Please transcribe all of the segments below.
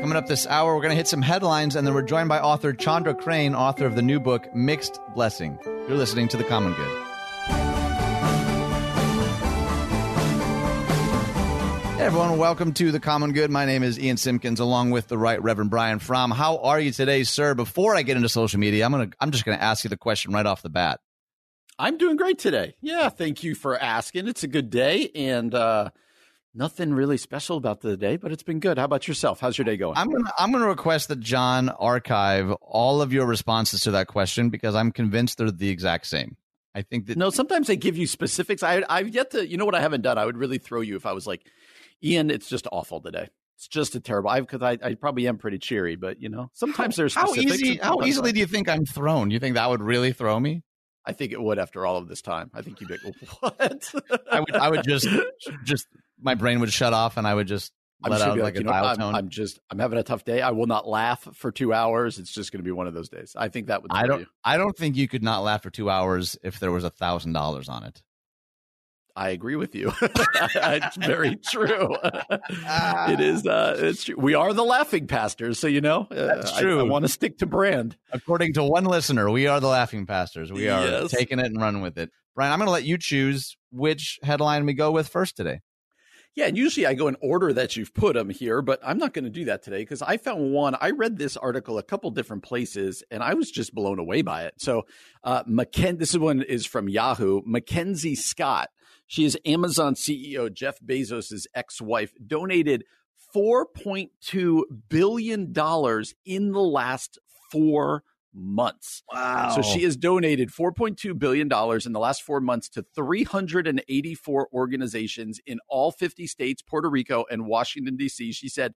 Coming up this hour, we're going to hit some headlines, and then we're joined by author Chandra Crane, author of the new book, Mixed Blessing. You're listening to The Common Good. Hey everyone, welcome to The Common Good. My name is Ian Simpkins, along with the Right Reverend Brian Fromm. How are you today, sir? Before I get into social media, I'm gonna I'm just gonna ask you the question right off the bat. I'm doing great today. Yeah, thank you for asking. It's a good day, and uh, Nothing really special about the day, but it's been good. How about yourself? How's your day going? I'm gonna I'm gonna request that John archive all of your responses to that question because I'm convinced they're the exact same. I think that no. Sometimes they give you specifics. I I've yet to. You know what I haven't done. I would really throw you if I was like, Ian. It's just awful today. It's just a terrible. I because I, I probably am pretty cheery, but you know sometimes how, there's how easy how easily do you think I'm thrown? You think that would really throw me? I think it would after all of this time. I think you'd be like, what? I would I would just just my brain would shut off and I would just I'm let out like, like, a you know, dial I'm, tone. I'm just I'm having a tough day. I will not laugh for two hours. It's just going to be one of those days. I think that would. I don't. You. I don't think you could not laugh for two hours if there was a thousand dollars on it. I agree with you. it's very true. it is. Uh, it's true. We are the laughing pastors, so you know. Uh, That's true. I, I want to stick to brand. According to one listener, we are the laughing pastors. We are Yes. taking it and running with it. Brian, I'm going to let you choose which headline we go with first today. Yeah, and usually I go in order that you've put them here, but I'm not going to do that today because I found one. I read this article a couple different places, and I was just blown away by it. So, uh, Macken, this one is from Yahoo. Mackenzie Scott, she is Amazon CEO Jeff Bezos' ex-wife, donated 4.2 billion dollars in the last four months. Wow. So she has donated $4.2 billion in the last four months to 384 organizations in all 50 states, Puerto Rico, and Washington, D.C. She said,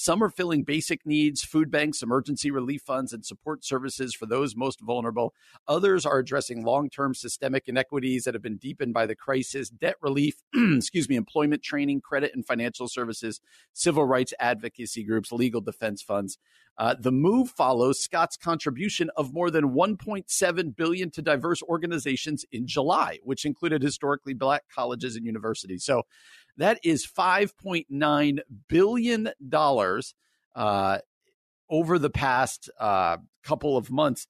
some are filling basic needs, food banks, emergency relief funds, and support services for those most vulnerable. Others are addressing long term systemic inequities that have been deepened by the crisis, debt relief, excuse me, employment training, credit and financial services, civil rights advocacy groups, legal defense funds. Uh, the move follows Scott's contribution of more than 1.7 billion to diverse organizations in July, which included historically black colleges and universities. So that is 5.9 billion dollars uh, over the past uh, couple of months.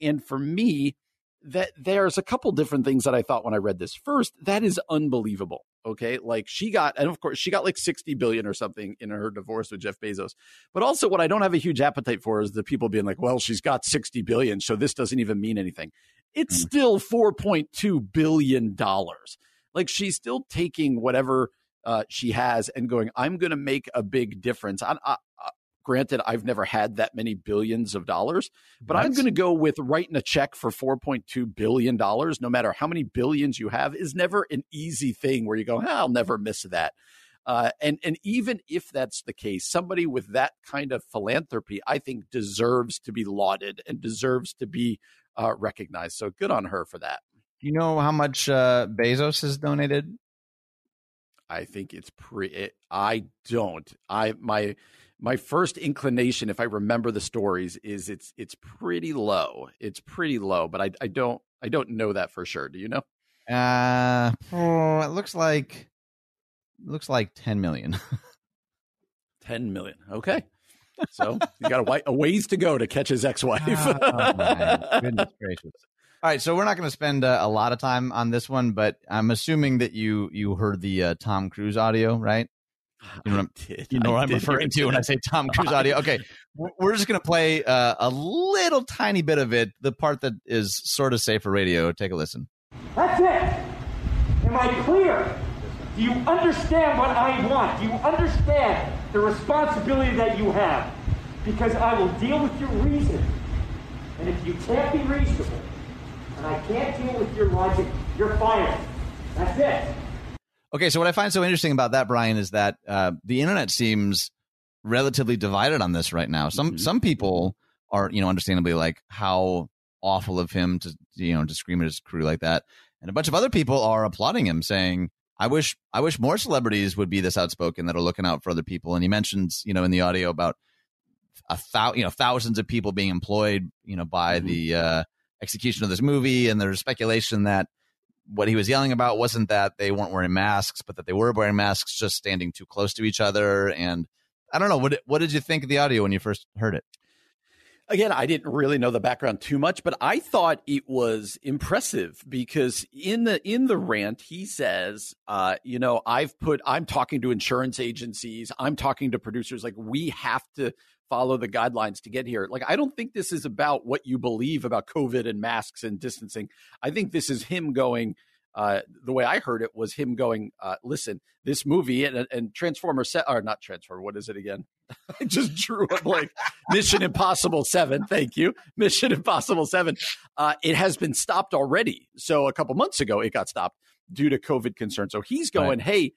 And for me, that there's a couple different things that I thought when I read this. First, that is unbelievable. Okay, like she got, and of course she got like 60 billion or something in her divorce with Jeff Bezos. But also, what I don't have a huge appetite for is the people being like, "Well, she's got 60 billion, so this doesn't even mean anything." It's still 4.2 billion dollars. Like she's still taking whatever uh, she has and going, "I'm going to make a big difference." I, I, I, granted, I've never had that many billions of dollars, but I'm going to go with writing a check for 4.2 billion dollars. No matter how many billions you have, is never an easy thing where you go, "Ah, "I'll never miss that." Uh, and and even if that's the case, somebody with that kind of philanthropy, I think, deserves to be lauded and deserves to be uh, recognized. So good on her for that. Do you know how much uh, Bezos has donated? I think it's pre. It, I don't. I my my first inclination, if I remember the stories, is it's it's pretty low. It's pretty low, but I I don't I don't know that for sure. Do you know? Uh, oh, it looks like looks like 10 million. Ten million. Okay. So you got a, a ways to go to catch his ex-wife. oh, my goodness gracious. All right, so we're not going to spend uh, a lot of time on this one, but I'm assuming that you you heard the uh, Tom Cruise audio, right? You know what I'm, did. you know what I'm referring to when I say Tom Cruise audio. Okay, we're- we're just going to play uh, a little tiny bit of it, the part that is sort of safe for radio. Take a listen. That's it. Am I clear? Do you understand what I want? Do you understand the responsibility that you have? Because I will deal with your reason. And if you can't be reasonable, and I can't deal with your logic, you're fired. That's it. Okay, so what I find so interesting about that, Brian, is that uh, the internet seems relatively divided on this right now. Some Mhm. some people are, you know, understandably like how awful of him to you know to scream at his crew like that, and a bunch of other people are applauding him, saying, "I wish I wish more celebrities would be this outspoken that are looking out for other people." And he mentions, you know, in the audio about a thou you know thousands of people being employed, you know, by Mhm. the uh, execution of this movie, and there's speculation that what he was yelling about wasn't that they weren't wearing masks, but that they were wearing masks just standing too close to each other. And I don't know. What what did you think of the audio when you first heard it? Again, I didn't really know the background too much, but I thought it was impressive because in the in the rant he says, uh, you know, I've put I'm talking to insurance agencies, I'm talking to producers like we have to follow the guidelines to get here. Like I don't think this is about what you believe about COVID and masks and distancing. I think this is him going uh, the way I heard it was him going, uh, "Listen, this movie and, and Transformer set or not Transformer. What is it again? I just drew a blank. Mission Impossible Seven. Thank you, Mission Impossible Seven. Uh, it has been stopped already. So a couple months ago, it got stopped due to COVID concerns. So he's going, right. "Hey."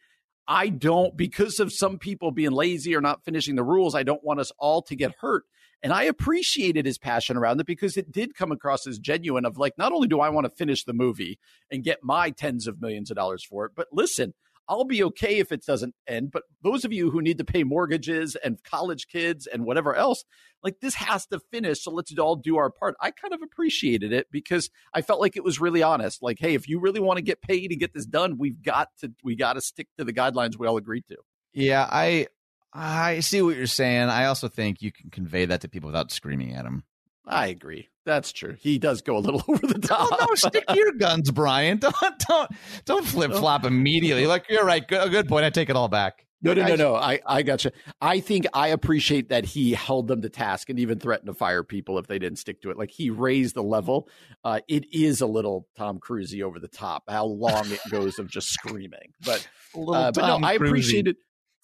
I don't, because of some people being lazy or not finishing the rules, I don't want us all to get hurt. And I appreciated his passion around it because it did come across as genuine of like, not only do I want to finish the movie and get my tens of millions of dollars for it, but listen, I'll be okay if it doesn't end. But those of you who need to pay mortgages and college kids and whatever else, like this has to finish. So let's all do our part. I kind of appreciated it because I felt like it was really honest. Like, hey, if you really want to get paid and get this done, we've got to we got to stick to the guidelines we all agreed to. Yeah, I I see what you're saying. I also think you can convey that to people without screaming at them. I agree. That's true. He does go a little over the top. Oh, no, stick to your guns, Brian. Don't don't don't flip flop immediately. Like you're right. Good, good point. I take it all back. No, no, no, no. I, I got you. I think I appreciate that he held them to task and even threatened to fire people if they didn't stick to it. Like he raised the level. Uh, it is a little Tom Cruisey over the top. How long it goes of just screaming, but uh, but no, I appreciated.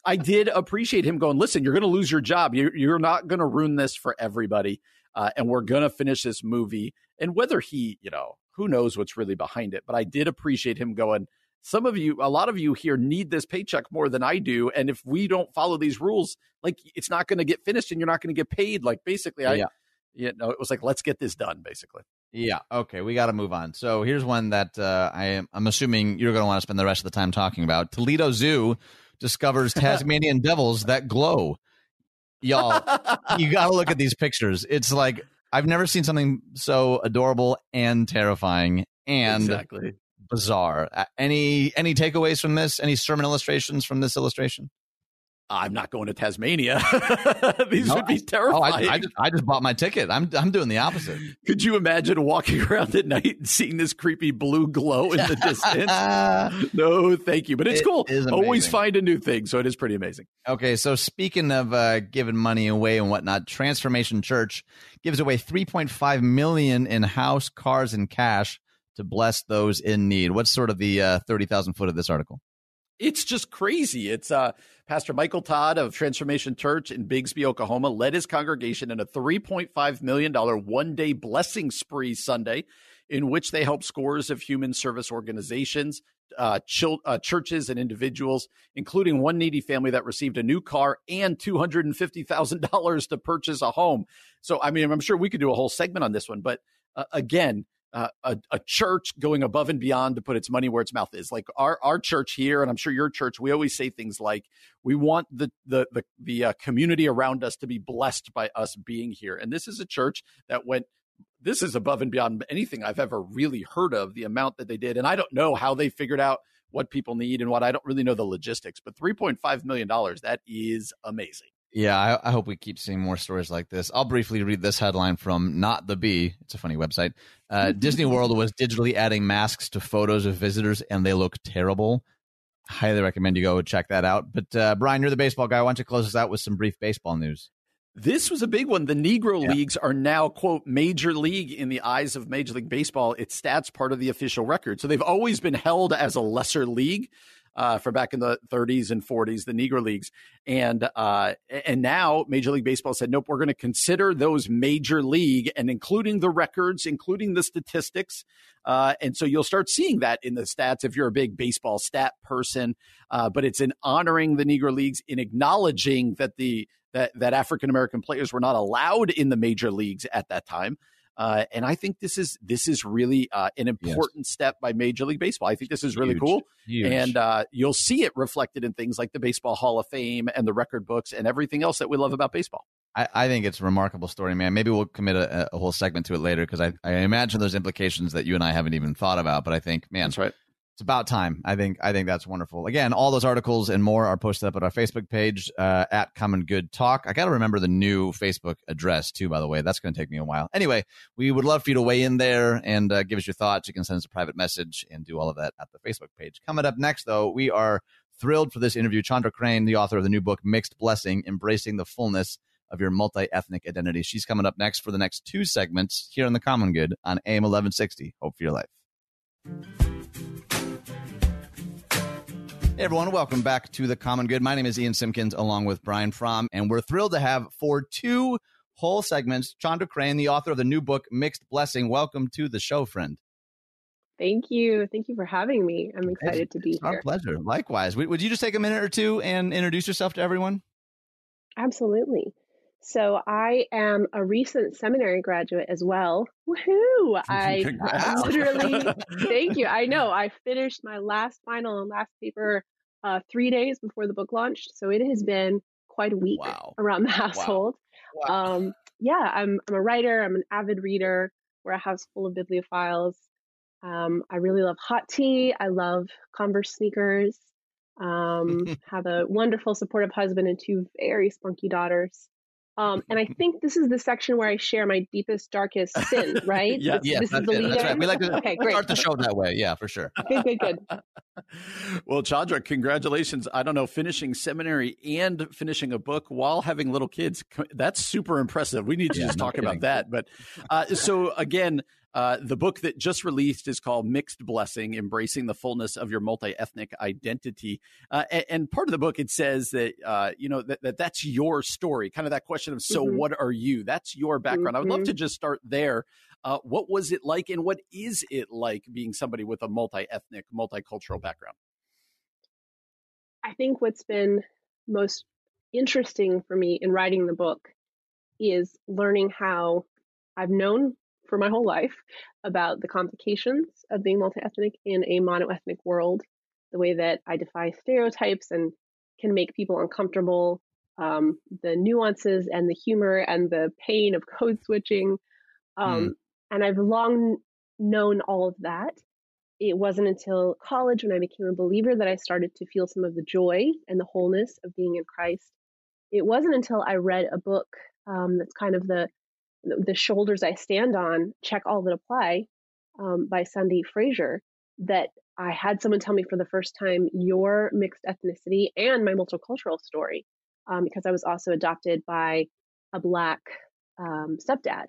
I did appreciate him going, listen, you're going to lose your job. You're, you're not going to ruin this for everybody. Uh, and we're going to finish this movie. And whether he, you know, who knows what's really behind it. But I did appreciate him going, some of you, a lot of you here need this paycheck more than I do. And if we don't follow these rules, like it's not going to get finished and you're not going to get paid. Like basically, I, yeah. you know, it was like, let's get this done, basically. Yeah. Okay. We got to move on. So here's one that uh, I am, I'm assuming you're going to want to spend the rest of the time talking about. Toledo Zoo discovers Tasmanian devils that glow. Y'all, you got to look at these pictures. It's like I've never seen something so adorable and terrifying and exactly. bizarre. Any any takeaways from this? Any sermon illustrations from this illustration? I'm not going to Tasmania. These no, would be terrifying. Oh, I, I, just, I, just, bought my ticket. I'm I'm doing the opposite. Could you imagine walking around at night and seeing this creepy blue glow in the distance? no, thank you. But it's it cool. Always find a new thing, so it is pretty amazing. Okay, so speaking of uh, giving money away and whatnot, Transformation Church gives away 3.5 million in house, cars, and cash to bless those in need. What's sort of the uh, 30,000 foot of this article? It's just crazy. It's uh, Pastor Michael Todd of Transformation Church in Bixby, Oklahoma, led his congregation in a $3.5 million one day blessing spree Sunday, in which they helped scores of human service organizations, uh, ch- uh, churches, and individuals, including one needy family that received a new car and $250,000 to purchase a home. So, I mean, I'm sure we could do a whole segment on this one, but uh, again, uh, a, a, church going above and beyond to put its money where its mouth is. Like our our church here, and I'm sure your church, we always say things like, "We want the the the, the uh, community around us to be blessed by us being here." And this is a church that went. This is above and beyond anything I've ever really heard of. The amount that they did, and I don't know how they figured out what people need and what I don't really know the logistics. But 3.5 million dollars, that is amazing. Yeah, I, I, hope we keep seeing more stories like this. I'll briefly read this headline from Not the Bee. It's a funny website. Uh, Disney World was digitally adding masks to photos of visitors, and they look terrible. Highly recommend you go check that out. But uh, Brian, you're the baseball guy. Why don't you close us out with some brief baseball news? This was a big one. The Negro yeah. Leagues are now, quote, major league in the eyes of Major League Baseball. Its stats part of the official record. So they've always been held as a lesser league uh, for back in the 30s and 40s, the Negro Leagues, and uh, and now Major League Baseball said, nope, we're going to consider those major league and including the records, including the statistics, uh, and so you'll start seeing that in the stats if you're a big baseball stat person. Uh, but it's in honoring the Negro Leagues, in acknowledging that the that that African American players were not allowed in the major leagues at that time. Uh, and I think this is this is really uh, an important yes. step by Major League Baseball. I think this is really Huge. cool, Huge. and uh, you'll see it reflected in things like the Baseball Hall of Fame and the record books and everything else that we love about baseball. I, I think it's a remarkable story, man. Maybe we'll commit a, a whole segment to it later because I, I imagine there's implications that you and I haven't even thought about. But I think, man, that's right it's about time. I think I think that's wonderful. Again, all those articles and more are posted up at our Facebook page uh, at Common Good Talk. I got to remember the new Facebook address too. By the way, that's going to take me a while. Anyway, we would love for you to weigh in there and uh, give us your thoughts. You can send us a private message and do all of that at the Facebook page. Coming up next, though, we are thrilled for this interview. Chandra Crane, the author of the new book Mixed Blessing: Embracing the Fullness of Your Multi Ethnic Identity. She's coming up next for the next two segments here on the Common Good on AM 1160. Hope for your life. Hey everyone, welcome back to the Common Good. My name is Ian Simpkins along with Brian Fromm, and we're thrilled to have for two whole segments Chandra Crane, the author of the new book Mixed Blessing. Welcome to the show, friend. Thank you. Thank you for having me. I'm excited it's, to be it's here. Our pleasure. Likewise. Would you just take a minute or two and introduce yourself to everyone? Absolutely. So I am a recent seminary graduate as well. Woohoo! I literally, thank you. I know I finished my last final and last paper uh, three days before the book launched, so it has been quite a week wow. around the household. Wow. Wow. Um, yeah, I'm I'm a writer. I'm an avid reader. We're a house full of bibliophiles. Um, I really love hot tea. I love Converse sneakers. Um, have a wonderful, supportive husband and two very spunky daughters. Um, and I think this is the section where I share my deepest, darkest sin, right? yes, yes, this that's, is the it. that's right. We like to Okay, great. start the show that way. Yeah, for sure. Good, good, good. well, Chandra, congratulations. I don't know, finishing seminary and finishing a book while having little kids. That's super impressive. We need to Yeah, just no talk kidding. about that. But uh, so, again, uh, the book that just released is called Mixed Blessing Embracing the Fullness of Your Multi Ethnic Identity. Uh, and, and, part of the book, it says that, uh, you know, that, that that's your story, kind of that question of, so Mhm. what are you? That's your background. I would love Mhm. to just start there. Uh, what was it like, and what is it like being somebody with a multi ethnic, multicultural background? I think what's been most interesting for me in writing the book is learning how I've known for my whole life about the complications of being multi ethnic in a monoethnic world, the way that I defy stereotypes and can make people uncomfortable, um, the nuances and the humor and the pain of code switching. Um, And I've long known all of that. It wasn't until college when I became a believer that I started to feel some of the joy and the wholeness of being in Christ. It wasn't until I read a book um, that's kind of the the shoulders I stand on, check all that apply, um, by Sundee Frazier, that I had someone tell me for the first time your mixed ethnicity and my multicultural story, um, because I was also adopted by a black um, stepdad.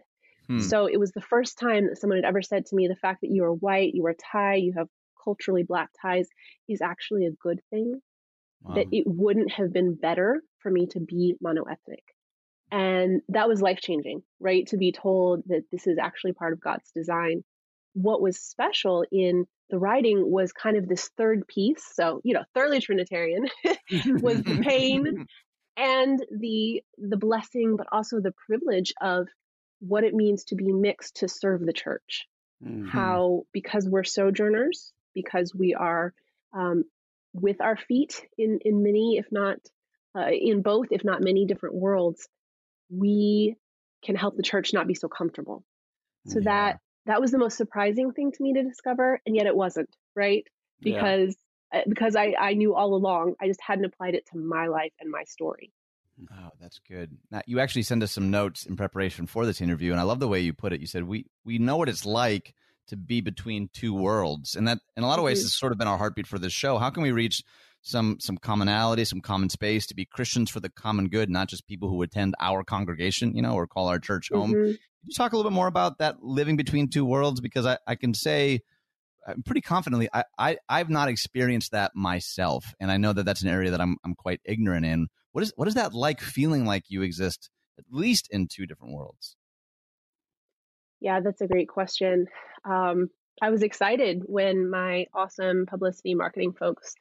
Hmm. So it was the first time that someone had ever said to me, the fact that you are white, you are Thai, you have culturally black ties is actually a good thing. Wow. That it wouldn't have been better for me to be monoethnic. And that was life changing, right? To be told that this is actually part of God's design. What was special in the writing was kind of this third piece. So, you know, thoroughly Trinitarian was the pain and the the blessing, but also the privilege of what it means to be mixed to serve the church. Mhm. How because we're sojourners, because we are um, with our feet in in many, if not uh, in both, if not many different worlds, we can help the church not be so comfortable. So Yeah. that that was the most surprising thing to me to discover, and yet it wasn't right because uh, because I I knew all along. I just hadn't applied it to my life and my story. Oh, that's good. Now, you actually sent us some notes in preparation for this interview, and I love the way you put it. You said we we know what it's like to be between two worlds, and that in a lot of ways Mhm. has sort of been our heartbeat for this show. How can we reach some some commonality, some common space to be Christians for the common good, not just people who attend our congregation, you know, or call our church home? Mhm. Can you talk a little bit more about that living between two worlds? Because I, I can say uh, pretty confidently, I, I, I've not experienced that myself. And I know that that's an area that I'm, I'm quite ignorant in. What is, what is that like feeling like you exist at least in two different worlds? Yeah, that's a great question. Um, I was excited when my awesome publicity marketing folks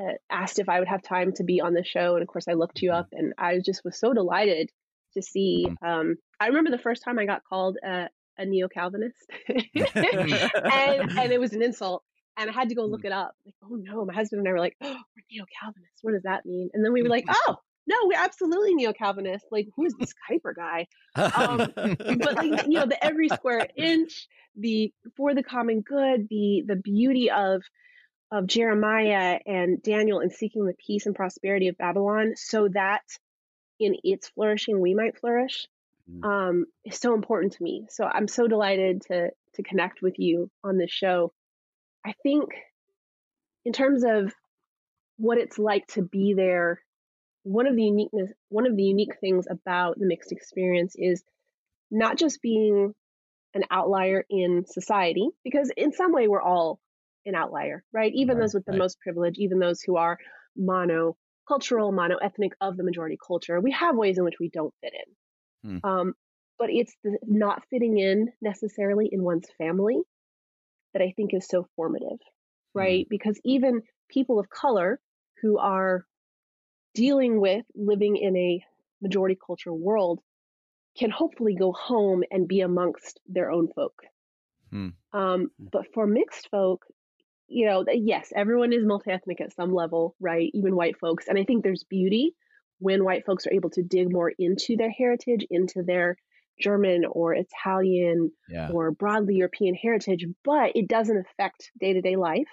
Uh, asked if I would have time to be on the show, and of course, I looked you up, mm-hmm. and I just was so delighted to see. Mm-hmm. Um, I remember the first time I got called a, a neo Calvinist, and and it was an insult, and I had to go look mm-hmm. it up. Like, oh no, my husband and I were like, oh, we're neo Calvinists. What does that mean? And then we were like, oh. No, we're absolutely neo Calvinist. Like, who is this Kuyper guy? Um, but like you know the every square inch the for the common good the the beauty of of Jeremiah and Daniel and seeking the peace and prosperity of Babylon so that in its flourishing we might flourish mm. um, is so important to me. So I'm so delighted to to connect with you on this show. I think in terms of what it's like to be there, one of the uniqueness one of the unique things about the mixed experience is not just being an outlier in society, because in some way we're all an outlier, right? Even right, those with the right. most privilege, even those who are monocultural, monoethnic of the majority culture, we have ways in which we don't fit in. Hmm. Um, but it's the not fitting in necessarily in one's family that I think is so formative, right? Hmm. Because even people of color who are dealing with living in a majority culture world can hopefully go home and be amongst their own folk. Hmm. Um, hmm. but for mixed folk, you know, yes, everyone is multi-ethnic at some level, right? Even white folks. And I think there's beauty when white folks are able to dig more into their heritage, into their German or Italian yeah. or broadly European heritage, but it doesn't affect day-to-day life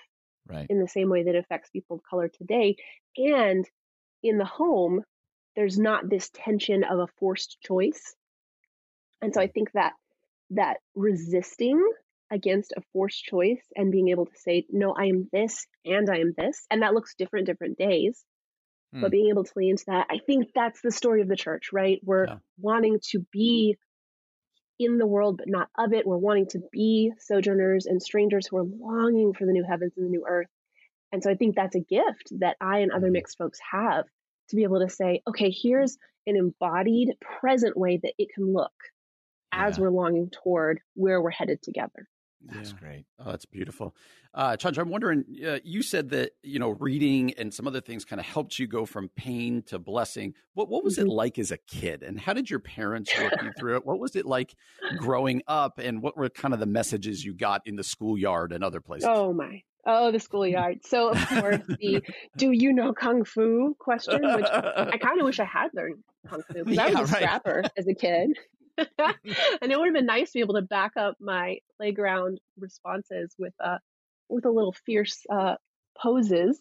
right. in the same way that it affects people of color today. And in the home, there's not this tension of a forced choice. And so I think that that resisting against a forced choice and being able to say, no, I am this and I am this. And that looks different different days. Hmm. But being able to lean into that, I think that's the story of the church, right? We're yeah. wanting to be in the world, but not of it. We're wanting to be sojourners and strangers who are longing for the new heavens and the new earth. And so I think that's a gift that I and other mm-hmm. mixed folks have to be able to say, okay, here's an embodied present way that it can look as yeah. we're longing toward where we're headed together. That's yeah. great. Oh, that's beautiful. Uh, Chandra, I'm wondering, uh, you said that, you know, reading and some other things kind of helped you go from pain to blessing. What, what was mm-hmm. it like as a kid? And how did your parents work you through it? What was it like growing up? And what were kind of the messages you got in the schoolyard and other places? Oh, my. Oh, the schoolyard. So, of course, the do you know Kung Fu question, which I kind of wish I had learned Kung Fu because yeah, I was a right. scrapper as a kid. and it would have been nice to be able to back up my playground responses with a with a little fierce uh, poses.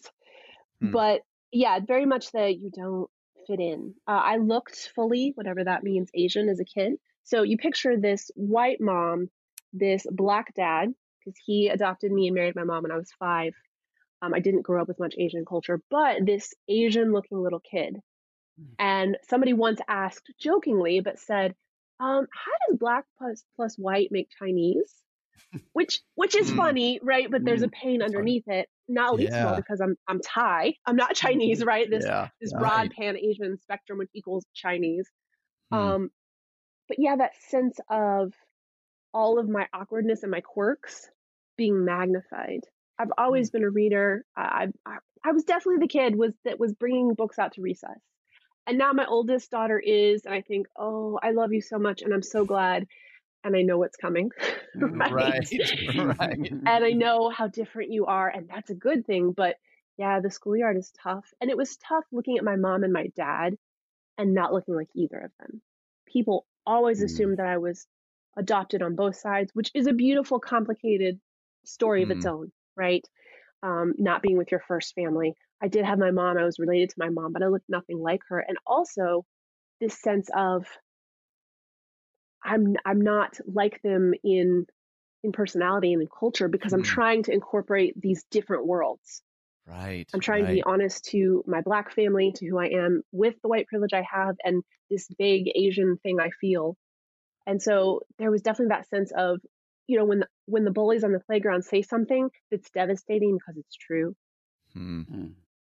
Hmm. But yeah, very much that you don't fit in. Uh, I looked fully, whatever that means, Asian as a kid. So you picture this white mom, this black dad, because he adopted me and married my mom when I was five. Um, I didn't grow up with much Asian culture, but this Asian looking little kid. Hmm. And somebody once asked jokingly, but said, um, how does black plus plus white make Chinese? Which which is mm. funny, right? But there's a mm. pain underneath it. Not least yeah. of all because I'm I'm Thai. I'm not Chinese, right? This yeah. this broad right. pan Asian spectrum which equals Chinese. Mm. Um, but yeah, that sense of all of my awkwardness and my quirks being magnified. I've always mm. been a reader. I, I I was definitely the kid was that was bringing books out to recess. And now my oldest daughter is, and I think, oh, I love you so much, and I'm so glad, and I know what's coming, right? right, right. And I know how different you are, and that's a good thing. But yeah, the schoolyard is tough, and it was tough looking at my mom and my dad, and not looking like either of them. People always mm. assumed that I was adopted on both sides, which is a beautiful, complicated story mm. of its mm. own, right? Um, not being with your first family. I did have my mom. I was related to my mom, but I looked nothing like her. And also this sense of I'm I'm not like them in in personality and in culture because I'm hmm. trying to incorporate these different worlds. Right. I'm trying right. to be honest to my black family, to who I am, with the white privilege I have, and this big Asian thing I feel. And so there was definitely that sense of, you know, when the, when the bullies on the playground say something that's devastating because it's true, hmm.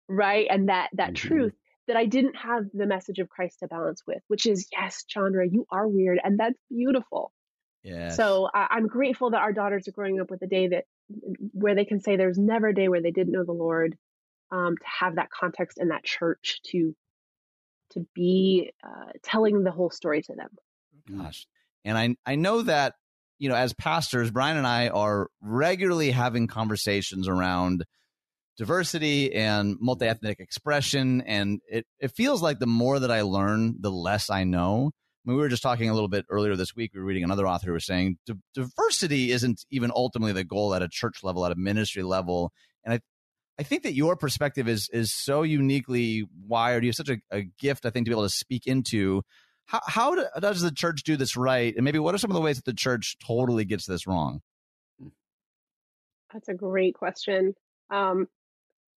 Right? And that that mm-hmm. truth that I didn't have the message of Christ to balance with, which is yes, Chandra, you are weird, and that's beautiful. Yeah. So I, am grateful that our daughters are growing up with a day that where they can say there's never a day where they didn't know the Lord. Um, to have that context and that church to to be uh, telling the whole story to them. Gosh, and I I know that you know as pastors, Brian and I are regularly having conversations around diversity and multi ethnic expression. And it, it feels like the more that I learn, the less I know. I mean, we were just talking a little bit earlier this week. We were reading another author who was saying diversity isn't even ultimately the goal at a church level, at a ministry level. And I, I think that your perspective is is so uniquely wired. You have such a, a gift, I think, to be able to speak into. How how do, does the church do this right? And maybe what are some of the ways that the church totally gets this wrong? That's a great question. Um,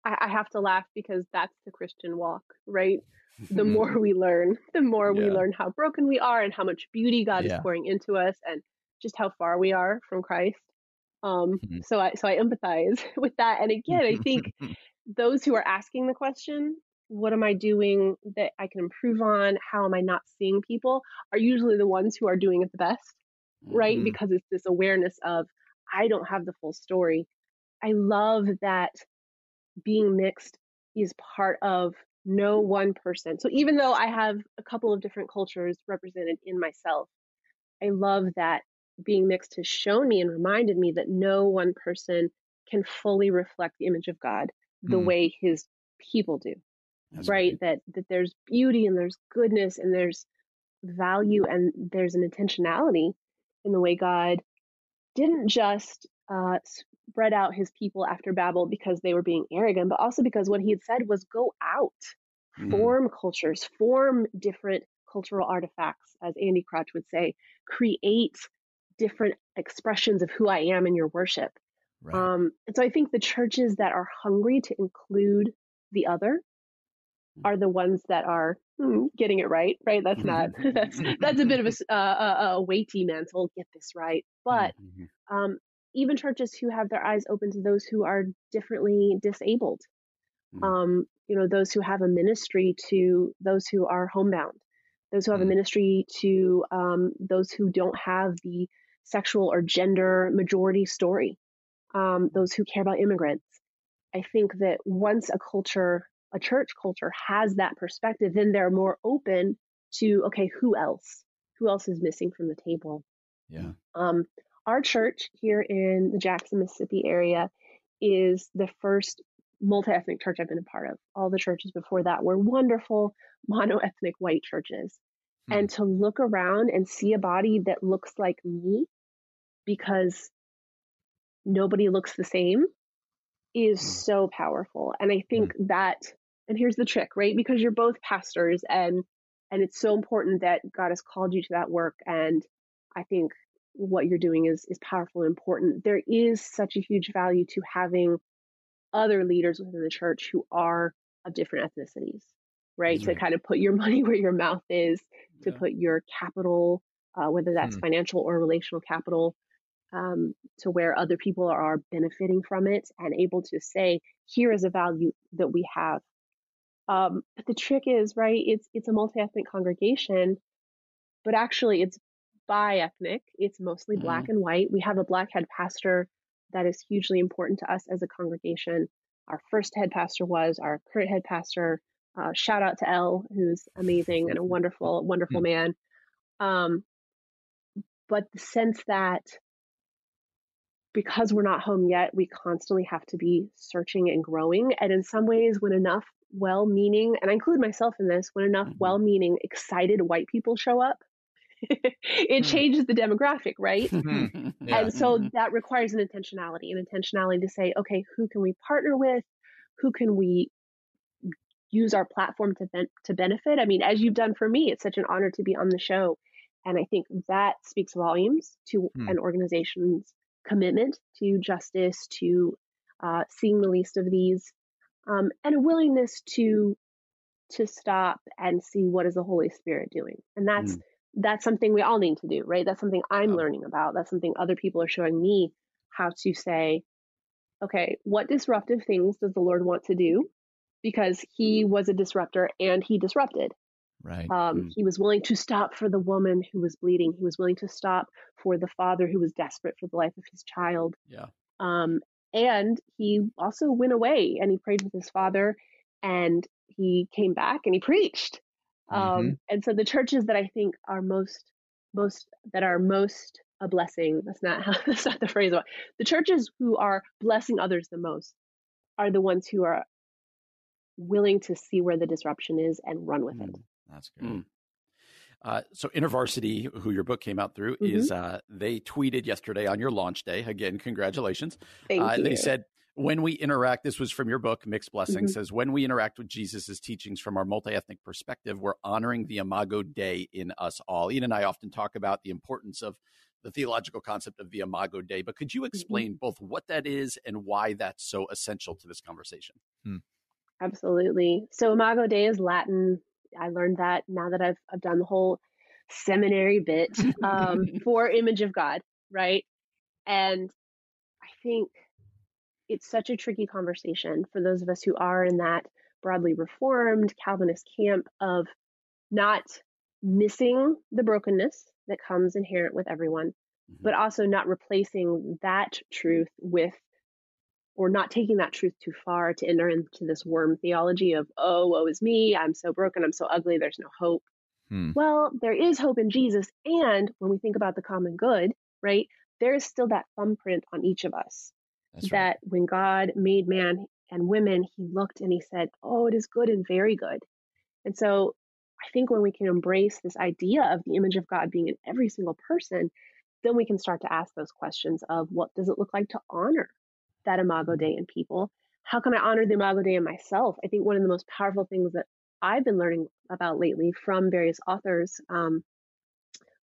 I, I have to laugh because that's the Christian walk, right? The more we learn, the more we learn how broken we are and how much beauty God Yeah. is pouring into us and just how far we are from Christ. Um, Mhm. so I so I empathize with that. And again, I think those who are asking the question, what am I doing that I can improve on? How am I not seeing people? Are usually the ones who are doing it the best right? Mhm. Because it's this awareness of I don't have the full story. I love that being mixed is part of no one person. So even though I have a couple of different cultures represented in myself, I love that being mixed has shown me and reminded me that no one person can fully reflect the image of God the Hmm. way his people do That's right that that there's beauty and there's goodness and there's value and there's an intentionality in the way god didn't just uh, spread out his people after babel because they were being arrogant but also because what he had said was go out Mhm. form cultures form different cultural artifacts as andy crouch would say create different expressions of who i am in your worship Right. um, and so I think the churches that are hungry to include the other are the ones that are hmm, getting it right. Right? That's not that's that's a bit of a, s- uh, a, a weighty mantle. Get this right, but Mhm. um, even churches who have their eyes open to those who are differently disabled, Mm. um, you know, those who have a ministry to those who are homebound, those who have a Mm. ministry to um, those who don't have the sexual or gender majority story, um, those who care about immigrants. I think that once a culture, a church culture, has that perspective, then they're more open to okay, who else? Who else is missing from the table? yeah. Um, our church here in the Jackson, Mississippi area is the first multi ethnic church I've been a part of. All the churches before that were wonderful mono ethnic white churches. Hmm. And to look around and see a body that looks like me because nobody looks the same is Hmm. so powerful. And I think that, and here's the trick, right? Because you're both pastors and and it's so important that God has called you to that work. And I think what you're doing is is powerful and important. There is such a huge value to having other leaders within the church who are of different ethnicities, right? To kind of put your money where your mouth is, to Yeah. put your capital, uh, whether that's Hmm. financial or relational capital, um, to where other people are benefiting from it and able to say, here is a value that we have. Um, but the trick is, right, it's it's a multi-ethnic congregation, but actually it's bi-ethnic. It's mostly black and white. We have a black head pastor that is hugely important to us as a congregation. Our first head pastor was our current head pastor. Uh, shout out to Elle, who's amazing and a wonderful, wonderful man. Um, but the sense that because we're not home yet, we constantly have to be searching and growing. And in some ways, when enough well meaning, and I include myself in this, when enough Mhm. well meaning, excited white people show up, it Hmm. changes the demographic, right? Hmm. Yeah. And so that requires an intentionality, an intentionality to say, okay, who can we partner with? Who can we use our platform to ben- to benefit? I mean, as you've done for me, it's such an honor to be on the show, and I think that speaks volumes to Hmm. an organization's commitment to justice, to uh, seeing the least of these, um, and a willingness to to stop and see what is the Holy Spirit doing, and that's that's something we all need to do, right? That's something I'm Yeah. learning about. That's something other people are showing me how to say, okay, what disruptive things does the Lord want to do? Because he was a disruptor and he disrupted. Right. Um, Mm. He was willing to stop for the woman who was bleeding. He was willing to stop for the father who was desperate for the life of his child. Yeah. Um, and he also went away and he prayed with his father and he came back and he preached. Um, and so the churches that I think are most, most, that are most a blessing, that's not how, that's not the phrase, but the churches who are blessing others the most are the ones who are willing to see where the disruption is and run with it. Mm. That's great. Mm. Uh, so InterVarsity, who your book came out through, Mhm. is uh, they tweeted yesterday on your launch day. Again, congratulations. Thank uh, you. They said when we interact, this was from your book, Mixed Blessings, Mhm. says, when we interact with Jesus' teachings from our multi ethnic perspective, we're honoring the Imago Dei in us all. Ian and I often talk about the importance of the theological concept of the Imago Dei, but could you explain both what that is and why that's so essential to this conversation? Absolutely. So Imago Dei is Latin. I learned that now that I've I've done the whole seminary bit um, for image of God, right? And I think it's such a tricky conversation for those of us who are in that broadly reformed Calvinist camp of not missing the brokenness that comes inherent with everyone, Mhm. but also not replacing that truth with or not taking that truth too far to enter into this worm theology of, oh, woe is me, I'm so broken, I'm so ugly, there's no hope. Hmm. Well, there is hope in Jesus. And when we think about the common good, right, there is still that thumbprint on each of us That's right. that when God made man and women, he looked and he said, oh, it is good and very good. And so I think when we can embrace this idea of the image of God being in every single person, then we can start to ask those questions of what does it look like to honor that Imago Dei in people? How can I honor the Imago Dei in myself? I think one of the most powerful things that I've been learning about lately from various authors, um,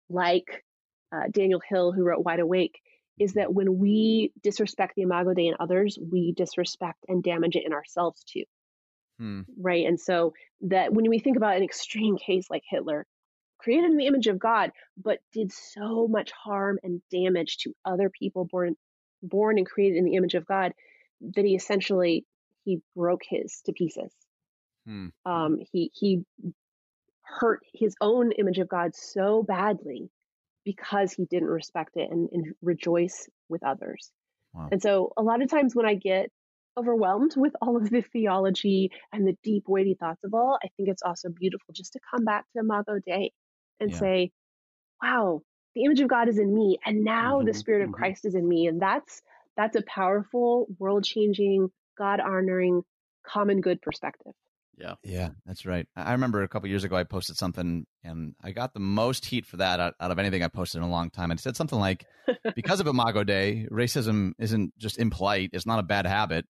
like uh, Daniel Hill, who wrote Wide Awake, is that when we disrespect the Imago Dei in others, we disrespect and damage it in ourselves too Hmm. right? And so that when we think about an extreme case like Hitler, created in the image of God, but did so much harm and damage to other people born born and created in the image of God, that he essentially he broke his to pieces. Hmm. Um, he he hurt his own image of God so badly because he didn't respect it and, and rejoice with others. Wow. And so a lot of times when I get overwhelmed with all of the theology and the deep, weighty thoughts of all, I think it's also beautiful just to come back to Imago Dei and Yeah. say, wow, the image of God is in me, and now the Mhm, Spirit of mhm. Christ is in me. And that's that's a powerful, world changing, God honoring, common good perspective. Yeah. Yeah, that's right. I remember a couple years ago I posted something and I got the most heat for that out, out of anything I posted in a long time. And it said something like, because of Imago Dei, racism isn't just impolite. It's not a bad habit.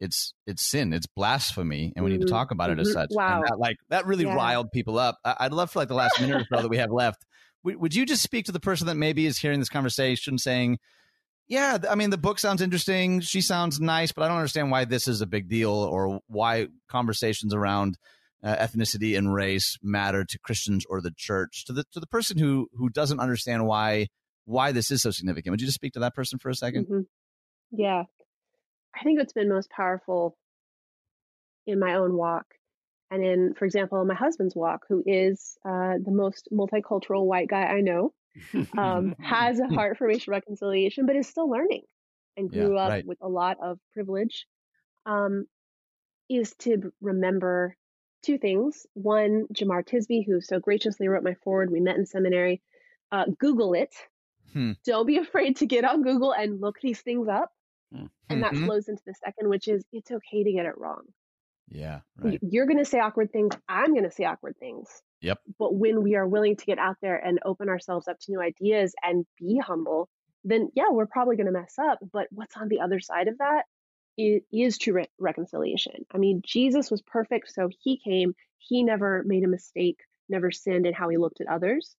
It's it's sin. It's blasphemy, and we need to Mhm, talk about it as mhm. such. Wow. And that, like that really Yeah. riled people up. I, I'd love for like the last minute or so that we have left. Would, would you just speak to the person that maybe is hearing this conversation, saying, "Yeah, I mean, the book sounds interesting. She sounds nice, but I don't understand why this is a big deal or why conversations around uh, ethnicity and race matter to Christians or the church." To the to the person who who doesn't understand why why this is so significant, would you just speak to that person for a 2nd Mhm. Yeah. I think what's been most powerful in my own walk and in, for example, my husband's walk, who is uh, the most multicultural white guy I know, um, has a heart for racial reconciliation, but is still learning and Yeah, grew up right. with a lot of privilege, um, is to remember two things. One, Jemar Tisby, who so graciously wrote my forward, we met in seminary. Uh, Google it. Hmm. Don't be afraid to get on Google and look these things up. And that Mhm. flows into the second, which is it's okay to get it wrong. Yeah, right. You're going to say awkward things. I'm going to say awkward things. Yep. But when we are willing to get out there and open ourselves up to new ideas and be humble, then yeah, we're probably going to mess up. But what's on the other side of that is, is true re- reconciliation. I mean, Jesus was perfect, so he came. He never made a mistake, never sinned in how he looked at others,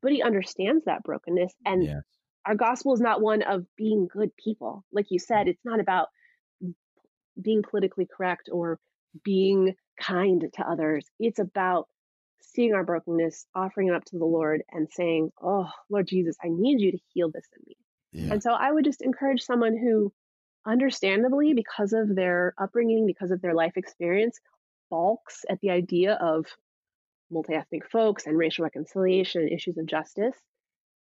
but he understands that brokenness. And Yeah. our gospel is not one of being good people. Like you said, it's not about being politically correct or being kind to others. It's about seeing our brokenness, offering it up to the Lord, and saying, Oh, Lord Jesus, I need you to heal this in me. Yeah. And so I would just encourage someone who, understandably, because of their upbringing, because of their life experience, balks at the idea of multi ethnic folks and racial reconciliation and issues of justice,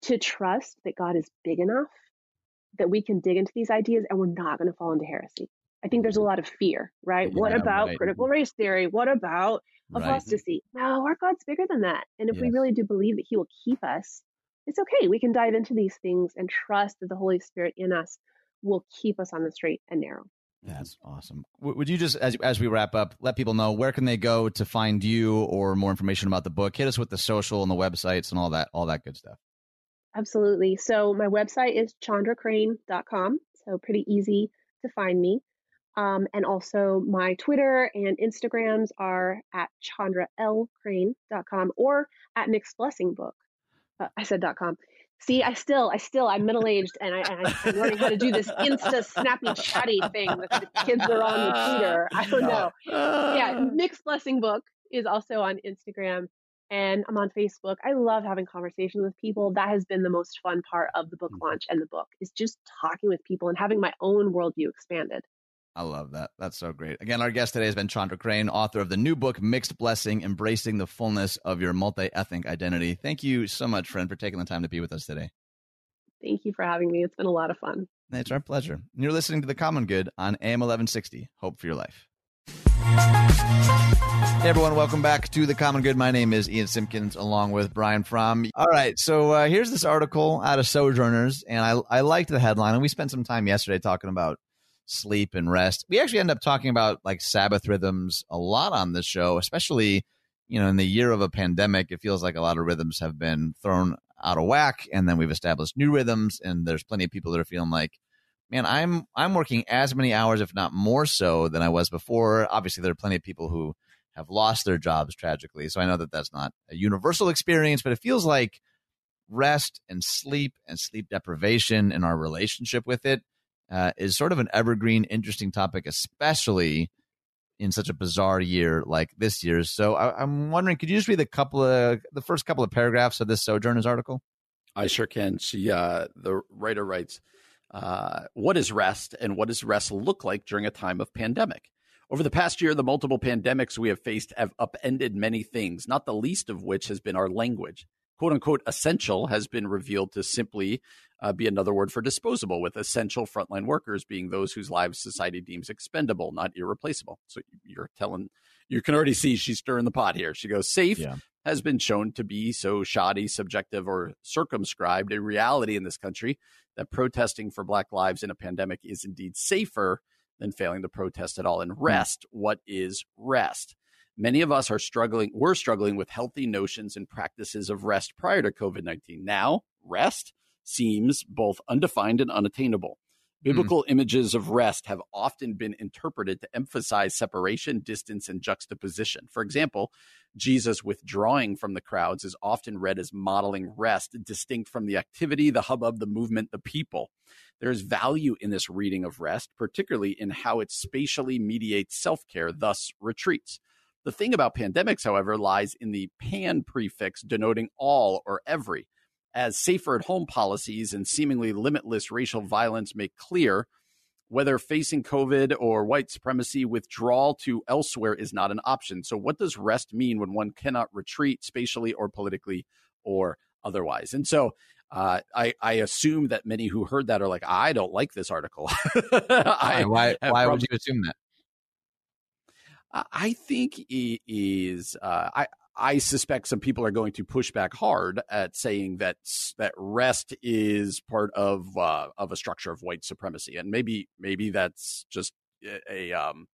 to trust that God is big enough that we can dig into these ideas and we're not going to fall into heresy. I think there's a lot of fear, right? what about right. critical race theory? What about Right. apostasy? No, our God's bigger than that. And if we really do believe that He will keep us, it's okay. We can dive into these things and trust that the Holy Spirit in us will keep us on the straight and narrow. That's awesome. Would you just, as as we wrap up, let people know where can they go to find you or more information about the book? Hit us with the social and the websites and all that, all that good stuff. Absolutely. So my website is chandracrane.com. So pretty easy to find me. Um, and also my Twitter and Instagrams are at chandralcrane.com or at Mixed Blessing Book. Uh, I said .com. See, I still, I still, I'm middle aged and, I, I'm learning how to do this Insta snappy chatty thing that the kids are on the Twitter. I don't know. Yeah, Mixed Blessing Book is also on Instagram and I'm on Facebook. I love having conversations with people. That has been the most fun part of the book mm-hmm. launch and the book is just talking with people and having my own worldview expanded. I love that. That's so great. Again, our guest today has been Chandra Crane, author of the new book, Mixed Blessing Embracing the Fullness of Your Multi Ethnic Identity. Thank you so much, friend, for taking the time to be with us today. Thank you for having me. It's been a lot of fun. It's our pleasure. You're listening to The Common Good on AM 1160. Hope for your life. Hey everyone, welcome back to The Common Good. My name is Ian Simpkins along with Brian Fromm. All right, so uh, here's this article out of Sojourners, and I, I liked the headline, and we spent some time yesterday talking about sleep and rest. We actually end up talking about like Sabbath rhythms a lot on this show, especially, you know, in the year of a pandemic, it feels like a lot of rhythms have been thrown out of whack and then we've established new rhythms and there's plenty of people that are feeling like man, I'm I'm working as many hours, if not more so, than I was before. Obviously, there are plenty of people who have lost their jobs tragically, so I know that that's not a universal experience, but it feels like rest and sleep and sleep deprivation and our relationship with it uh, is sort of an evergreen, interesting topic, especially in such a bizarre year like this year. So I, am wondering, could you just read the couple of the first couple of paragraphs of this Sojourners article? I sure can. She, uh, the writer writes, uh, "What is rest, and what does rest look like during a time of pandemic?" Over the past year, the multiple pandemics we have faced have upended many things, not the least of which has been our language quote unquote essential has been revealed to simply uh, be another word for disposable, with essential frontline workers being those whose lives society deems expendable, not irreplaceable. So you're telling, you can already see she's stirring the pot here. She goes, safe yeah. has been shown to be so shoddy, subjective, or circumscribed a reality in this country that protesting for Black lives in a pandemic is indeed safer than failing to protest at all. And hmm. rest, what is rest? Many of us are struggling, we're struggling with healthy notions and practices of rest prior to COVID 19. Now, rest seems both undefined and unattainable. Biblical mm. images of rest have often been interpreted to emphasize separation, distance, and juxtaposition. For example, Jesus withdrawing from the crowds is often read as modeling rest, distinct from the activity, the hubbub, the movement, the people. There's value in this reading of rest, particularly in how it spatially mediates self care, thus retreats. The thing about pandemics, however, lies in the pan prefix denoting all or every. As safer at home policies and seemingly limitless racial violence make clear, whether facing COVID or white supremacy, withdrawal to elsewhere is not an option. So, what does rest mean when one cannot retreat spatially or politically or otherwise? And so, uh, I, I assume that many who heard that are like, I don't like this article. I, why why would you assume that? I think it is. Uh, I I suspect some people are going to push back hard at saying that that rest is part of uh, of a structure of white supremacy, and maybe maybe that's just a, a um,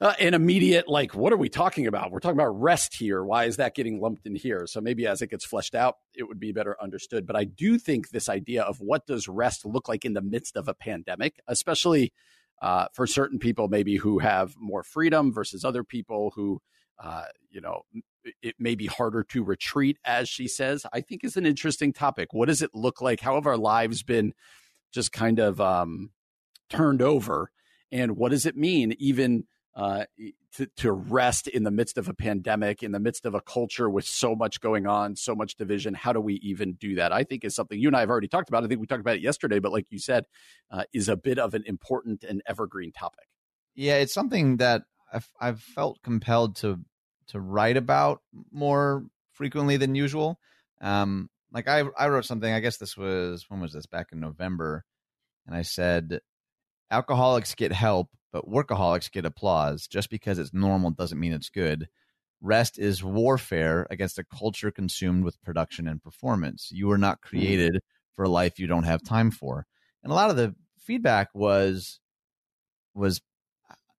uh, an immediate like, what are we talking about? We're talking about rest here. Why is that getting lumped in here? So maybe as it gets fleshed out, it would be better understood. But I do think this idea of what does rest look like in the midst of a pandemic, especially uh, for certain people maybe who have more freedom versus other people who uh, you know it may be harder to retreat as she says i think is an interesting topic. What does it look like? How have our lives been just kind of um, turned over? And what does it mean even uh, to, to rest in the midst of a pandemic, in the midst of a culture with so much going on, so much division. How do we even do that? I think is something you and I have already talked about. I think we talked about it yesterday, but like you said, uh, is a bit of an important and evergreen topic. Yeah, it's something that I've, I've felt compelled to to write about more frequently than usual. Um, like I I wrote something. I guess this was when was this back in November, and I said alcoholics get help but workaholics get applause. Just because it's normal doesn't mean it's good. Rest is warfare against a culture consumed with production and performance. You are not mm-hmm. created for a life you don't have time for. And a lot of the feedback was was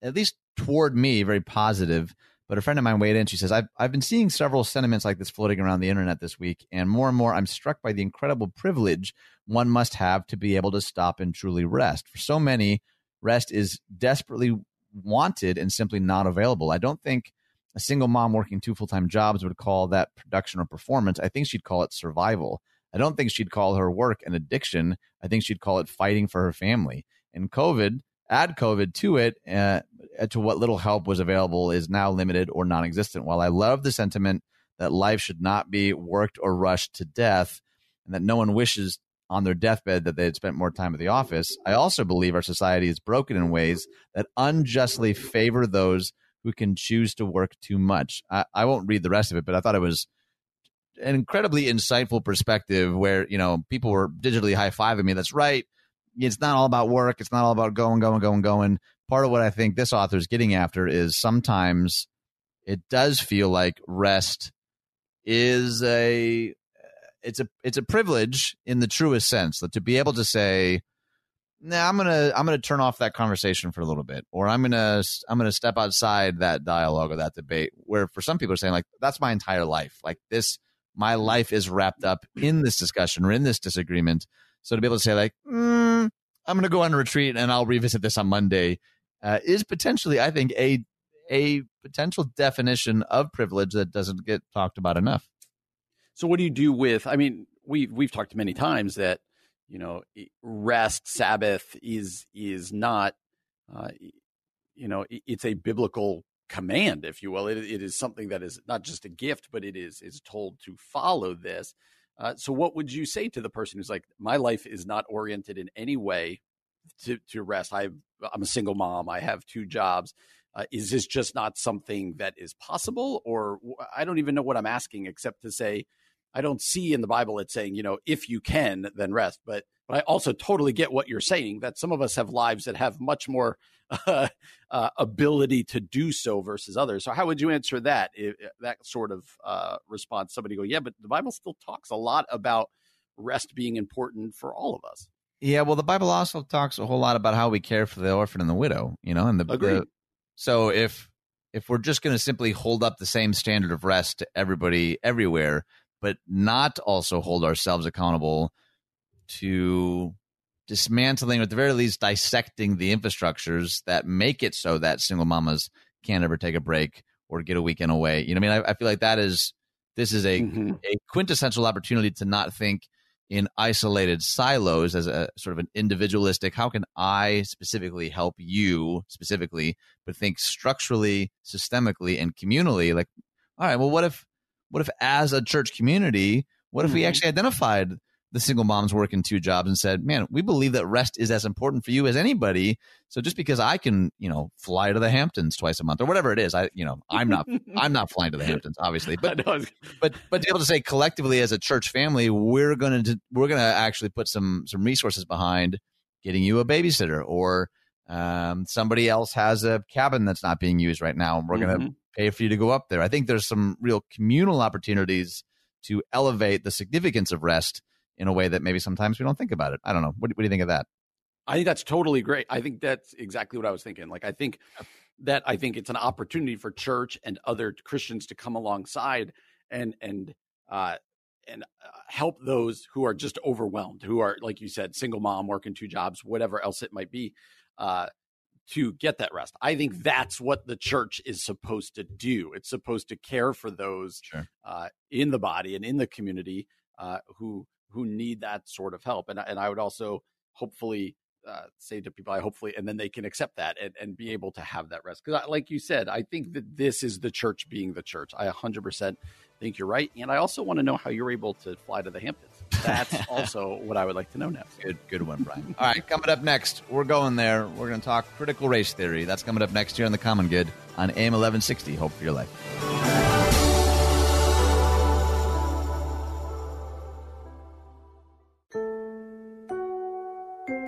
at least toward me very positive. But a friend of mine weighed in. She says, I've, I've been seeing several sentiments like this floating around the internet this week, and more and more I'm struck by the incredible privilege one must have to be able to stop and truly rest. For so many, rest is desperately wanted and simply not available. I don't think a single mom working two full time jobs would call that production or performance. I think she'd call it survival. I don't think she'd call her work an addiction. I think she'd call it fighting for her family. And COVID, add COVID to it, uh, to what little help was available is now limited or non existent. While I love the sentiment that life should not be worked or rushed to death and that no one wishes on their deathbed that they had spent more time at the office, I also believe our society is broken in ways that unjustly favor those who can choose to work too much. I, I won't read the rest of it, but I thought it was an incredibly insightful perspective where, you know, people were digitally high fiving me. That's right. It's not all about work. It's not all about going, going, going, going. Part of what I think this author is getting after is sometimes it does feel like rest is a it's a it's a privilege in the truest sense to be able to say nah i'm gonna i'm gonna turn off that conversation for a little bit or i'm gonna i'm gonna step outside that dialogue or that debate where for some people are saying like that's my entire life. Like this my life is wrapped up in this discussion or in this disagreement. So to be able to say like mm, i'm gonna go on a retreat and i'll revisit this on monday uh, is potentially i think a a potential definition of privilege that doesn't get talked about enough so what do you do with i mean we we've talked many times that you know rest sabbath is is not uh, you know it's a biblical command if you will. It, it is something that is not just a gift but it is is told to follow this. Uh, so what would you say to the person who's like my life is not oriented in any way to, to rest. I i'm a single mom. I have two jobs. Uh, is this just not something that is possible? Or i don't even know what i'm asking except to say I don't see in the Bible it saying, you know, if you can, then rest. But but I also totally get what you're saying that some of us have lives that have much more uh, uh, ability to do so versus others. So how would you answer that? If, that sort of uh, response? Somebody go, yeah, but the Bible still talks a lot about rest being important for all of us. Yeah, well, the Bible also talks a whole lot about how we care for the orphan and the widow. You know, and the, the so if if we're just going to simply hold up the same standard of rest to everybody everywhere but not also hold ourselves accountable to dismantling or at the very least dissecting the infrastructures that make it so that single mamas can't ever take a break or get a weekend away. You know, I mean, I, I feel like that is this is a, mm-hmm. a quintessential opportunity to not think in isolated silos as a sort of an individualistic how can i specifically help you specifically but think structurally systemically and communally like all right well what if what if as a church community, what if we actually identified the single moms working two jobs and said, "Man, we believe that rest is as important for you as anybody. So just because I can, you know, fly to the Hamptons twice a month or whatever it is, I, you know, I'm not, I'm not flying to the Hamptons, obviously, but, but, but to be able to say collectively as a church family, we're going to, we're to actually put some, some resources behind getting you a babysitter or um, somebody else has a cabin that's not being used right now, and we're mm-hmm. going to pay for you to go up there. I think there's some real communal opportunities to elevate the significance of rest in a way that maybe sometimes we don't think about it. I don't know. What, what do you think of that? I think that's totally great. I think that's exactly what I was thinking. Like, I think that I think it's an opportunity for church and other Christians to come alongside and and uh, and uh, help those who are just overwhelmed, who are like you said, single mom working two jobs, whatever else it might be. Uh, to get that rest. I think that's what the church is supposed to do. It's supposed to care for those sure. uh, in the body and in the community uh, who who need that sort of help. And and I would also hopefully uh, say to people, I hopefully, and then they can accept that and, and be able to have that rest. Because, like you said, I think that this is the church being the church. I 100% think you're right, and I also want to know how you're able to fly to the Hamptons. That's also what I would like to know now. Good, good one, Brian. All right, coming up next, we're going there. We're going to talk critical race theory. That's coming up next here on the Common Good on AM 1160. Hope for your life.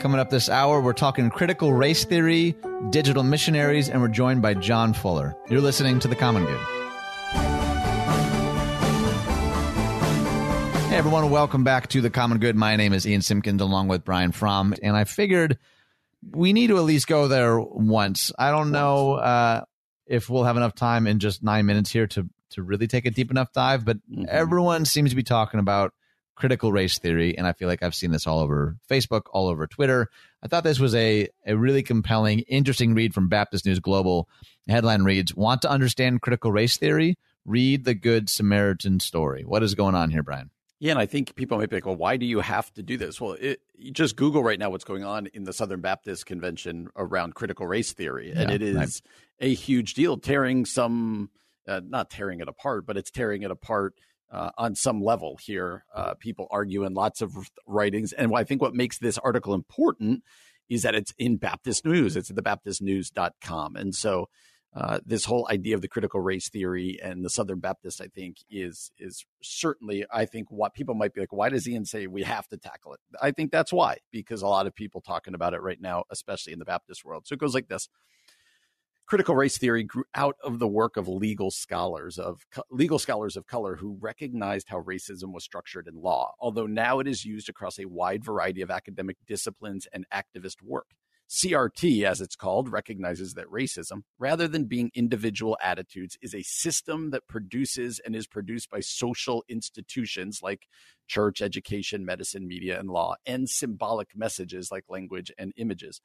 Coming up this hour, we're talking critical race theory, digital missionaries, and we're joined by John Fuller. You're listening to The Common Good. Everyone, welcome back to the Common Good. My name is Ian Simpkins along with Brian Fromm, and I figured we need to at least go there once. I don't know uh, if we'll have enough time in just nine minutes here to to really take a deep enough dive, but mm-hmm. everyone seems to be talking about critical race theory, and I feel like I've seen this all over Facebook, all over Twitter. I thought this was a, a really compelling, interesting read from Baptist News Global. The headline reads Want to understand critical race theory? Read the Good Samaritan story. What is going on here, Brian? Yeah, and I think people might be like, well, why do you have to do this? Well, it, you just Google right now what's going on in the Southern Baptist Convention around critical race theory. And yeah, it is right. a huge deal, tearing some, uh, not tearing it apart, but it's tearing it apart uh, on some level here. Uh, people argue in lots of writings. And I think what makes this article important is that it's in Baptist News. It's at thebaptistnews.com. And so uh, this whole idea of the critical race theory and the Southern Baptist, I think, is is certainly, I think, what people might be like, why does Ian say we have to tackle it? I think that's why, because a lot of people talking about it right now, especially in the Baptist world. So it goes like this critical race theory grew out of the work of legal scholars of legal scholars of color who recognized how racism was structured in law although now it is used across a wide variety of academic disciplines and activist work CRT, as it's called, recognizes that racism, rather than being individual attitudes, is a system that produces and is produced by social institutions like church, education, medicine, media, and law, and symbolic messages like language and images.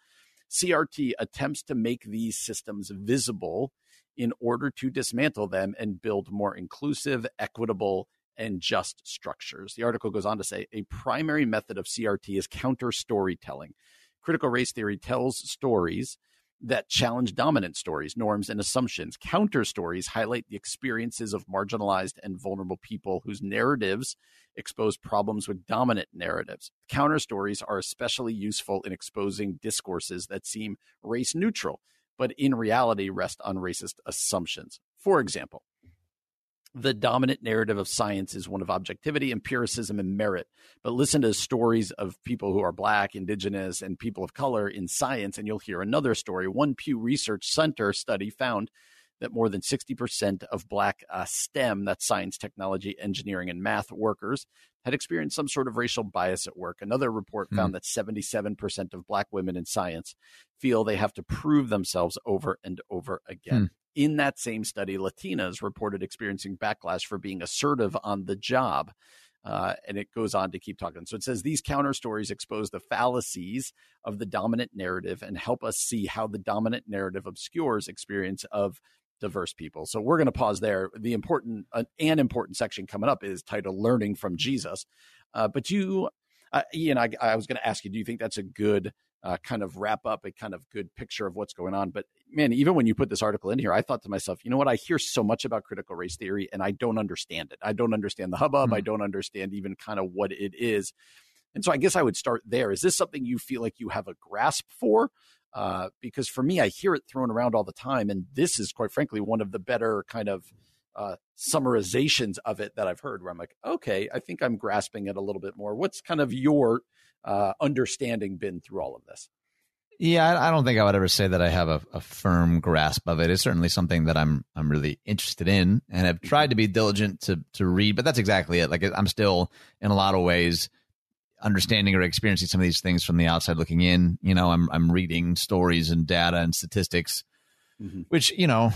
CRT attempts to make these systems visible in order to dismantle them and build more inclusive, equitable, and just structures. The article goes on to say a primary method of CRT is counter storytelling. Critical race theory tells stories that challenge dominant stories, norms, and assumptions. Counter stories highlight the experiences of marginalized and vulnerable people whose narratives expose problems with dominant narratives. Counter stories are especially useful in exposing discourses that seem race neutral, but in reality rest on racist assumptions. For example, the dominant narrative of science is one of objectivity, empiricism, and merit. But listen to stories of people who are black, indigenous, and people of color in science, and you'll hear another story. One Pew Research Center study found that more than 60% of black uh, STEM, that's science, technology, engineering, and math workers, had experienced some sort of racial bias at work. Another report found mm. that 77% of black women in science feel they have to prove themselves over and over again. Mm. In that same study, Latinas reported experiencing backlash for being assertive on the job. Uh, and it goes on to keep talking. So it says these counter stories expose the fallacies of the dominant narrative and help us see how the dominant narrative obscures experience of diverse people. So we're going to pause there. The important uh, an important section coming up is titled "Learning from Jesus." Uh, but you, uh, Ian, I, I was going to ask you, do you think that's a good uh, kind of wrap up a kind of good picture of what's going on. But man, even when you put this article in here, I thought to myself, you know what? I hear so much about critical race theory and I don't understand it. I don't understand the hubbub. Mm-hmm. I don't understand even kind of what it is. And so I guess I would start there. Is this something you feel like you have a grasp for? Uh, because for me, I hear it thrown around all the time. And this is, quite frankly, one of the better kind of uh, summarizations of it that I've heard where I'm like, okay, I think I'm grasping it a little bit more. What's kind of your uh, understanding been through all of this? Yeah, I don't think I would ever say that I have a, a, firm grasp of it. It's certainly something that I'm I'm really interested in, and have tried to be diligent to to read. But that's exactly it. Like I'm still in a lot of ways understanding or experiencing some of these things from the outside looking in. You know, I'm I'm reading stories and data and statistics, mm-hmm. which you know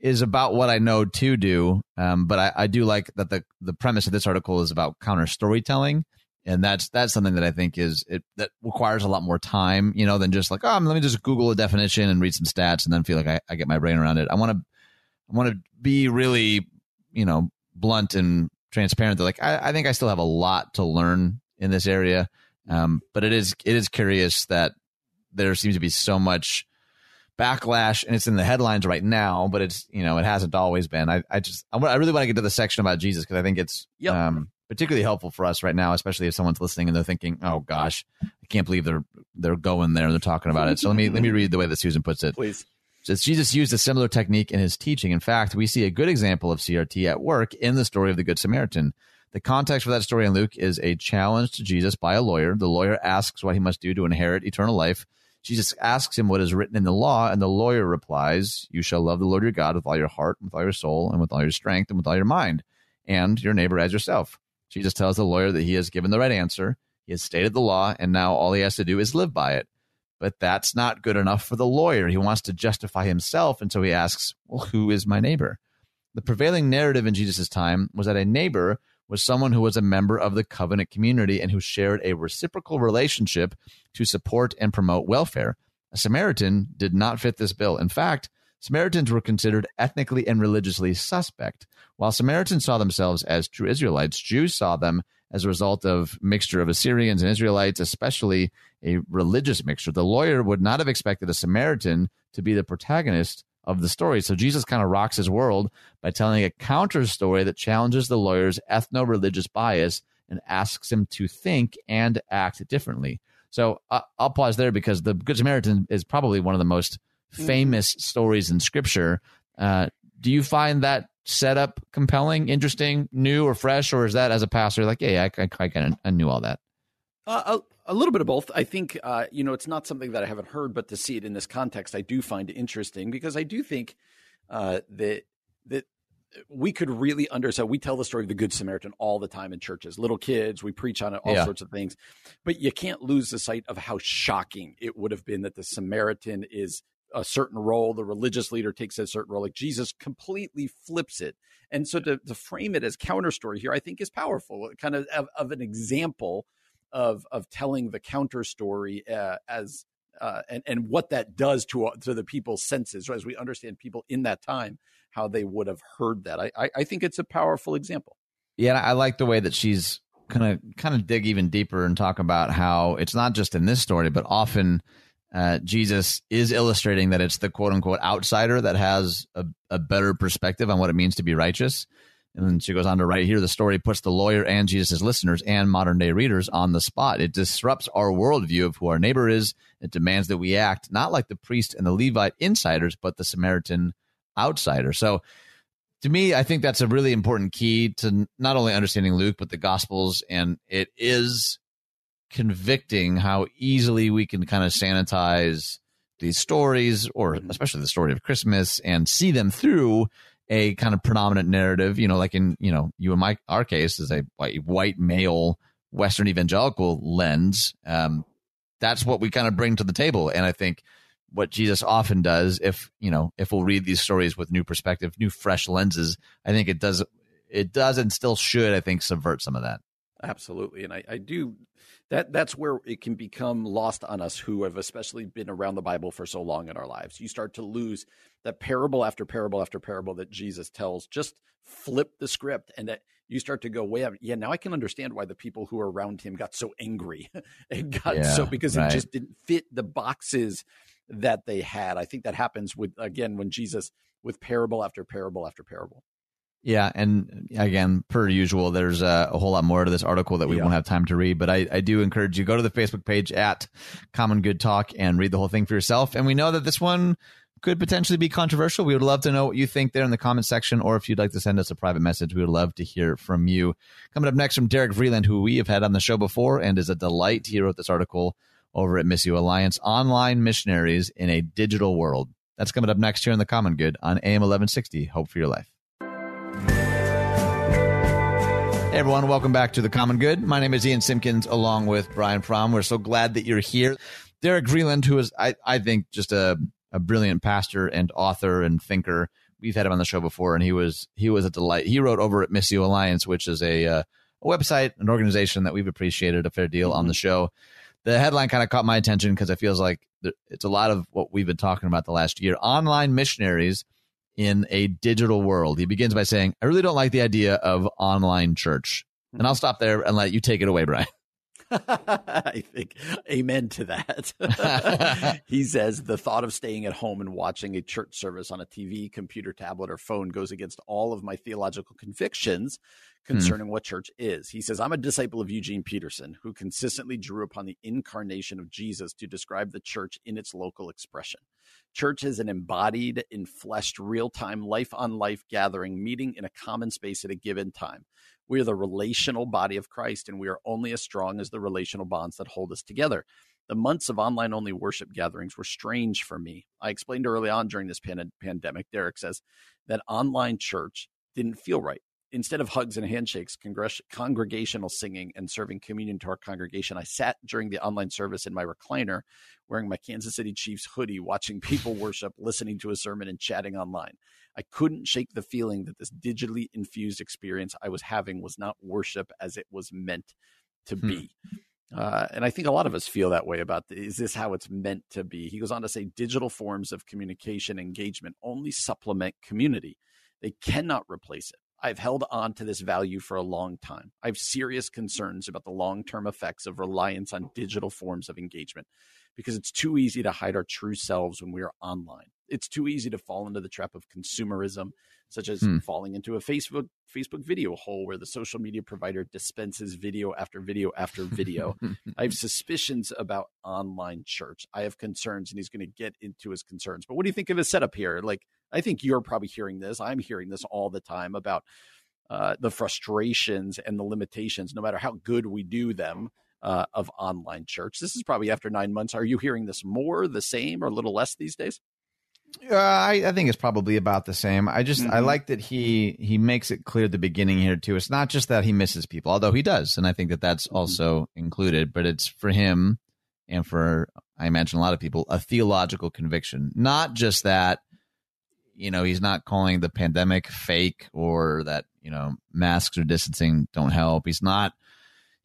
is about what I know to do. Um, but I, I do like that the the premise of this article is about counter storytelling and that's that's something that I think is it that requires a lot more time, you know, than just like, oh, let me just Google a definition and read some stats and then feel like I, I get my brain around it. I want to I want to be really, you know, blunt and transparent. That like I, I think I still have a lot to learn in this area, um, but it is it is curious that there seems to be so much backlash and it's in the headlines right now but it's you know it hasn't always been i, I just I, really want to get to the section about jesus because i think it's yep. um particularly helpful for us right now, especially if someone's listening and they're thinking, "Oh gosh, I can't believe they're they're going there. and They're talking about it." So let me let me read the way that Susan puts it. Please. Says Jesus used a similar technique in his teaching. In fact, we see a good example of CRT at work in the story of the Good Samaritan. The context for that story in Luke is a challenge to Jesus by a lawyer. The lawyer asks what he must do to inherit eternal life. Jesus asks him what is written in the law, and the lawyer replies, You shall love the Lord your God with all your heart, with all your soul, and with all your strength, and with all your mind, and your neighbor as yourself. Jesus tells the lawyer that he has given the right answer. He has stated the law, and now all he has to do is live by it. But that's not good enough for the lawyer. He wants to justify himself, and so he asks, Well, who is my neighbor? The prevailing narrative in Jesus' time was that a neighbor was someone who was a member of the covenant community and who shared a reciprocal relationship to support and promote welfare. A Samaritan did not fit this bill. In fact, Samaritans were considered ethnically and religiously suspect. While Samaritans saw themselves as true Israelites, Jews saw them as a result of mixture of Assyrians and Israelites, especially a religious mixture. The lawyer would not have expected a Samaritan to be the protagonist of the story. So Jesus kind of rocks his world by telling a counter story that challenges the lawyer's ethno religious bias and asks him to think and act differently. So uh, I'll pause there because the Good Samaritan is probably one of the most mm-hmm. famous mm-hmm. stories in Scripture. Uh, do you find that setup compelling, interesting, new, or fresh, or is that as a pastor like, yeah, I, I, I kind of I knew all that? Uh, a, little bit of both. I think uh, you know it's not something that I haven't heard, but to see it in this context, I do find it interesting because I do think uh, that that we could really understand. We tell the story of the Good Samaritan all the time in churches. Little kids, we preach on it, all yeah. sorts of things. But you can't lose the sight of how shocking it would have been that the Samaritan is a certain role, the religious leader takes a certain role. Like Jesus completely flips it. And so to, to frame it as counter story here, I think is powerful, kind of, of, of an example of of telling the counter story uh, as uh, and and what that does to to the people's senses, as we understand people in that time, how they would have heard that. I I, I think it's a powerful example. Yeah, I like the way that she's kind of kind of dig even deeper and talk about how it's not just in this story, but often uh, Jesus is illustrating that it's the quote unquote outsider that has a, a better perspective on what it means to be righteous. And then she goes on to write here the story puts the lawyer and Jesus' listeners and modern day readers on the spot. It disrupts our worldview of who our neighbor is. It demands that we act not like the priest and the Levite insiders, but the Samaritan outsider. So to me, I think that's a really important key to not only understanding Luke, but the Gospels. And it is convicting how easily we can kind of sanitize these stories, or especially the story of Christmas, and see them through a kind of predominant narrative, you know, like in, you know, you and my, our case is a white, white male Western evangelical lens. Um, that's what we kind of bring to the table. And I think what Jesus often does, if, you know, if we'll read these stories with new perspective, new fresh lenses, I think it does, it does and still should, I think, subvert some of that. Absolutely. And I, I do that that's where it can become lost on us who have especially been around the Bible for so long in our lives. You start to lose that parable after parable after parable that Jesus tells. Just flip the script and that you start to go, wait, yeah, now I can understand why the people who are around him got so angry and got yeah, so because right. it just didn't fit the boxes that they had. I think that happens with again when Jesus with parable after parable after parable. Yeah, and again, per usual, there's a, a, whole lot more to this article that we yeah. won't have time to read. But I, I do encourage you go to the Facebook page at Common Good Talk and read the whole thing for yourself. And we know that this one could potentially be controversial. We would love to know what you think there in the comment section, or if you'd like to send us a private message, we would love to hear from you. Coming up next from Derek Vreeland, who we have had on the show before and is a delight. He wrote this article over at Missio Alliance, online missionaries in a digital world. That's coming up next here in the Common Good on AM 1160. Hope for your life. Hey everyone, welcome back to the Common Good. My name is Ian Simpkins, along with Brian Fromm. We're so glad that you're here. Derek Vreeland, who is, I, I think, just a, a brilliant pastor and author and thinker. We've had him on the show before, and he was he was a delight. He wrote over at Missio Alliance, which is a, uh, a website, an organization that we've appreciated a fair deal mm-hmm. on the show. The headline kind of caught my attention because it feels like it's a lot of what we've been talking about the last year. Online missionaries in a digital world. He begins by saying, I really don't like the idea of online church. And I'll stop there and let you take it away, Brian. I think amen to that. he says the thought of staying at home and watching a church service on a TV, computer, tablet, or phone goes against all of my theological convictions Hmm. concerning hmm. what church is. He says, I'm a disciple of Eugene Peterson, who consistently drew upon the incarnation of Jesus to describe the church in its local expression. Church is an embodied, enfleshed, real time, life on life gathering, meeting in a common space at a given time. We are the relational body of Christ, and we are only as strong as the relational bonds that hold us together. The months of online only worship gatherings were strange for me. I explained early on during this pan- pandemic, Derek says, that online church didn't feel right instead of hugs and handshakes, congress- congregational singing, and serving communion to our congregation, I sat during the online service in my recliner, wearing my Kansas City Chiefs hoodie, watching people worship, listening to a sermon, and chatting online. I couldn't shake the feeling that this digitally infused experience I was having was not worship as it was meant to hmm. be. Uh, and I think a lot of us feel that way about the, is this how it's meant to be? He goes on to say digital forms of communication engagement only supplement community. They cannot replace it. I've held on to this value for a long time. I have serious concerns about the long term effects of reliance on digital forms of engagement because it's too easy to hide our true selves when we are online. It's too easy to fall into the trap of consumerism, such as hmm. falling into a Facebook Facebook video hole where the social media provider dispenses video after video after video. I have suspicions about online church. I have concerns, and he's going to get into his concerns. But what do you think of his setup here? Like, I think you're probably hearing this. I'm hearing this all the time about uh, the frustrations and the limitations, no matter how good we do them, uh, of online church. This is probably after nine months. Are you hearing this more, the same, or a little less these days? Uh, I, I think it's probably about the same. I just mm-hmm. I like that he he makes it clear at the beginning here too. It's not just that he misses people, although he does, and I think that that's mm-hmm. also included. But it's for him and for I imagine a lot of people a theological conviction, not just that you know he's not calling the pandemic fake or that you know masks or distancing don't help. He's not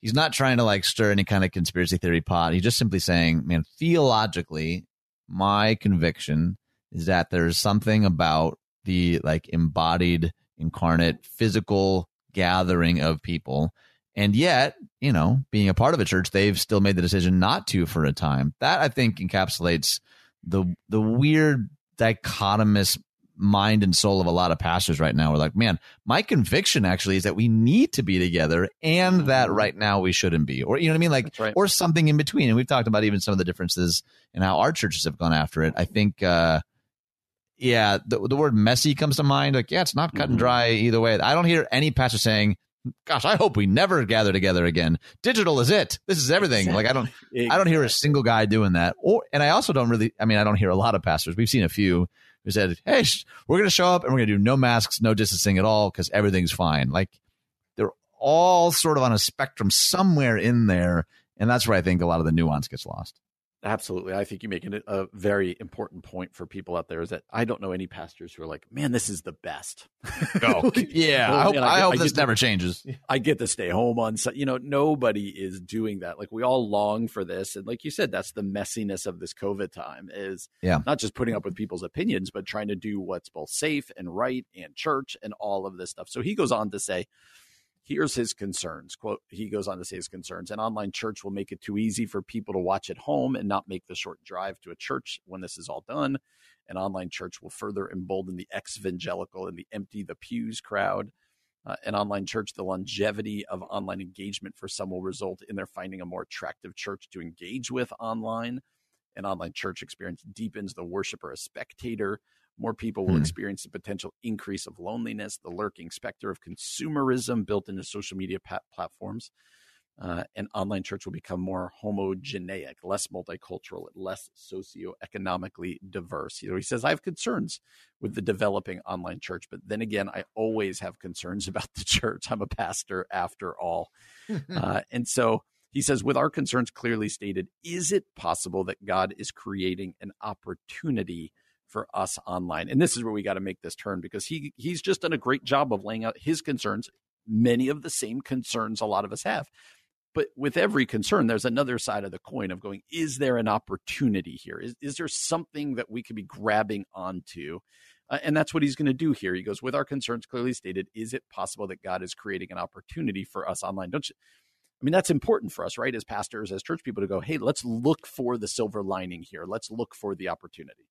he's not trying to like stir any kind of conspiracy theory pot. He's just simply saying, man, theologically, my conviction is that there's something about the like embodied, incarnate, physical gathering of people. And yet, you know, being a part of a church, they've still made the decision not to for a time. That I think encapsulates the the weird dichotomous mind and soul of a lot of pastors right now. We're like, man, my conviction actually is that we need to be together and that mm-hmm. right now we shouldn't be. Or, you know what I mean? Like, right. or something in between. And we've talked about even some of the differences in how our churches have gone after it. I think, uh, yeah, the, the word messy comes to mind. Like, yeah, it's not cut and mm-hmm. dry either way. I don't hear any pastor saying, gosh, I hope we never gather together again. Digital is it. This is everything. Exactly. Like I don't. I don't hear a single guy doing that. Or, and I also don't really, I mean, I don't hear a lot of pastors. We've seen a few who said, Hey, we're going to show up and we're going to do no masks, no distancing at all because everything's fine. Like they're all sort of on a spectrum somewhere in there. And that's where I think a lot of the nuance gets lost. Absolutely. I think you make a, a very important point for people out there is that I don't know any pastors who are like, man, this is the best. Oh, yeah. Oh, I hope, man, I, I hope I this never to, changes. I get to stay home on, you know, nobody is doing that. Like we all long for this. And like you said, that's the messiness of this COVID time is yeah. not just putting up with people's opinions, but trying to do what's both safe and right and church and all of this stuff. So he goes on to say, Here's his concerns. Quote, he goes on to say his concerns. An online church will make it too easy for people to watch at home and not make the short drive to a church when this is all done. An online church will further embolden the ex evangelical and the empty the pews crowd. Uh, an online church, the longevity of online engagement for some will result in their finding a more attractive church to engage with online. An online church experience deepens the worshiper as spectator more people will hmm. experience the potential increase of loneliness, the lurking specter of consumerism built into social media platforms. Uh, and online church will become more homogeneic, less multicultural, less socioeconomically diverse. You know, he says, I have concerns with the developing online church, but then again, I always have concerns about the church. I'm a pastor after all. uh, and so he says, with our concerns clearly stated, is it possible that God is creating an opportunity for us online. And this is where we got to make this turn because he he's just done a great job of laying out his concerns, many of the same concerns a lot of us have. But with every concern, there's another side of the coin of going, is there an opportunity here? Is, is there something that we could be grabbing onto? Uh, and that's what he's going to do here. He goes, with our concerns clearly stated, is it possible that God is creating an opportunity for us online? Don't you? I mean, that's important for us, right? As pastors, as church people to go, hey, let's look for the silver lining here. Let's look for the opportunity.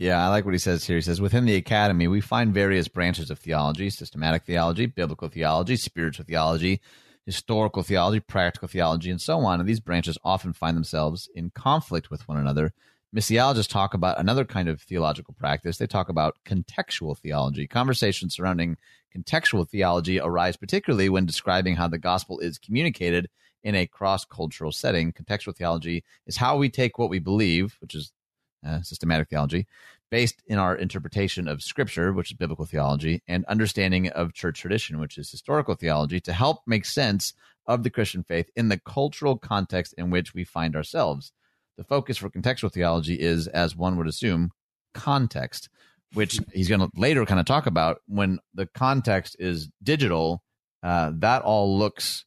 Yeah, I like what he says here. He says, within the academy, we find various branches of theology systematic theology, biblical theology, spiritual theology, historical theology, practical theology, and so on. And these branches often find themselves in conflict with one another. Missiologists talk about another kind of theological practice. They talk about contextual theology. Conversations surrounding contextual theology arise particularly when describing how the gospel is communicated in a cross cultural setting. Contextual theology is how we take what we believe, which is uh, systematic theology, based in our interpretation of scripture, which is biblical theology, and understanding of church tradition, which is historical theology, to help make sense of the Christian faith in the cultural context in which we find ourselves. The focus for contextual theology is, as one would assume, context, which he's going to later kind of talk about. When the context is digital, uh, that all looks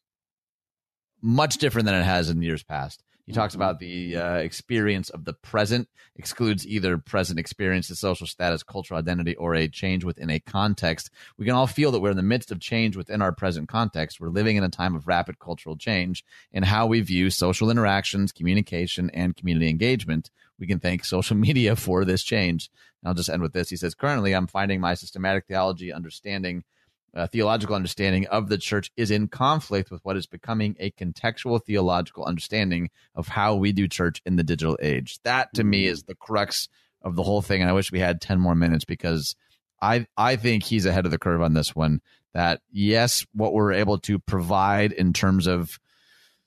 much different than it has in years past. He talks about the uh, experience of the present, excludes either present experience, the social status, cultural identity, or a change within a context. We can all feel that we're in the midst of change within our present context. We're living in a time of rapid cultural change in how we view social interactions, communication, and community engagement. We can thank social media for this change. And I'll just end with this. He says, Currently, I'm finding my systematic theology understanding uh, theological understanding of the church is in conflict with what is becoming a contextual theological understanding of how we do church in the digital age. That to me is the crux of the whole thing. And I wish we had 10 more minutes because I, I think he's ahead of the curve on this one. That, yes, what we're able to provide in terms of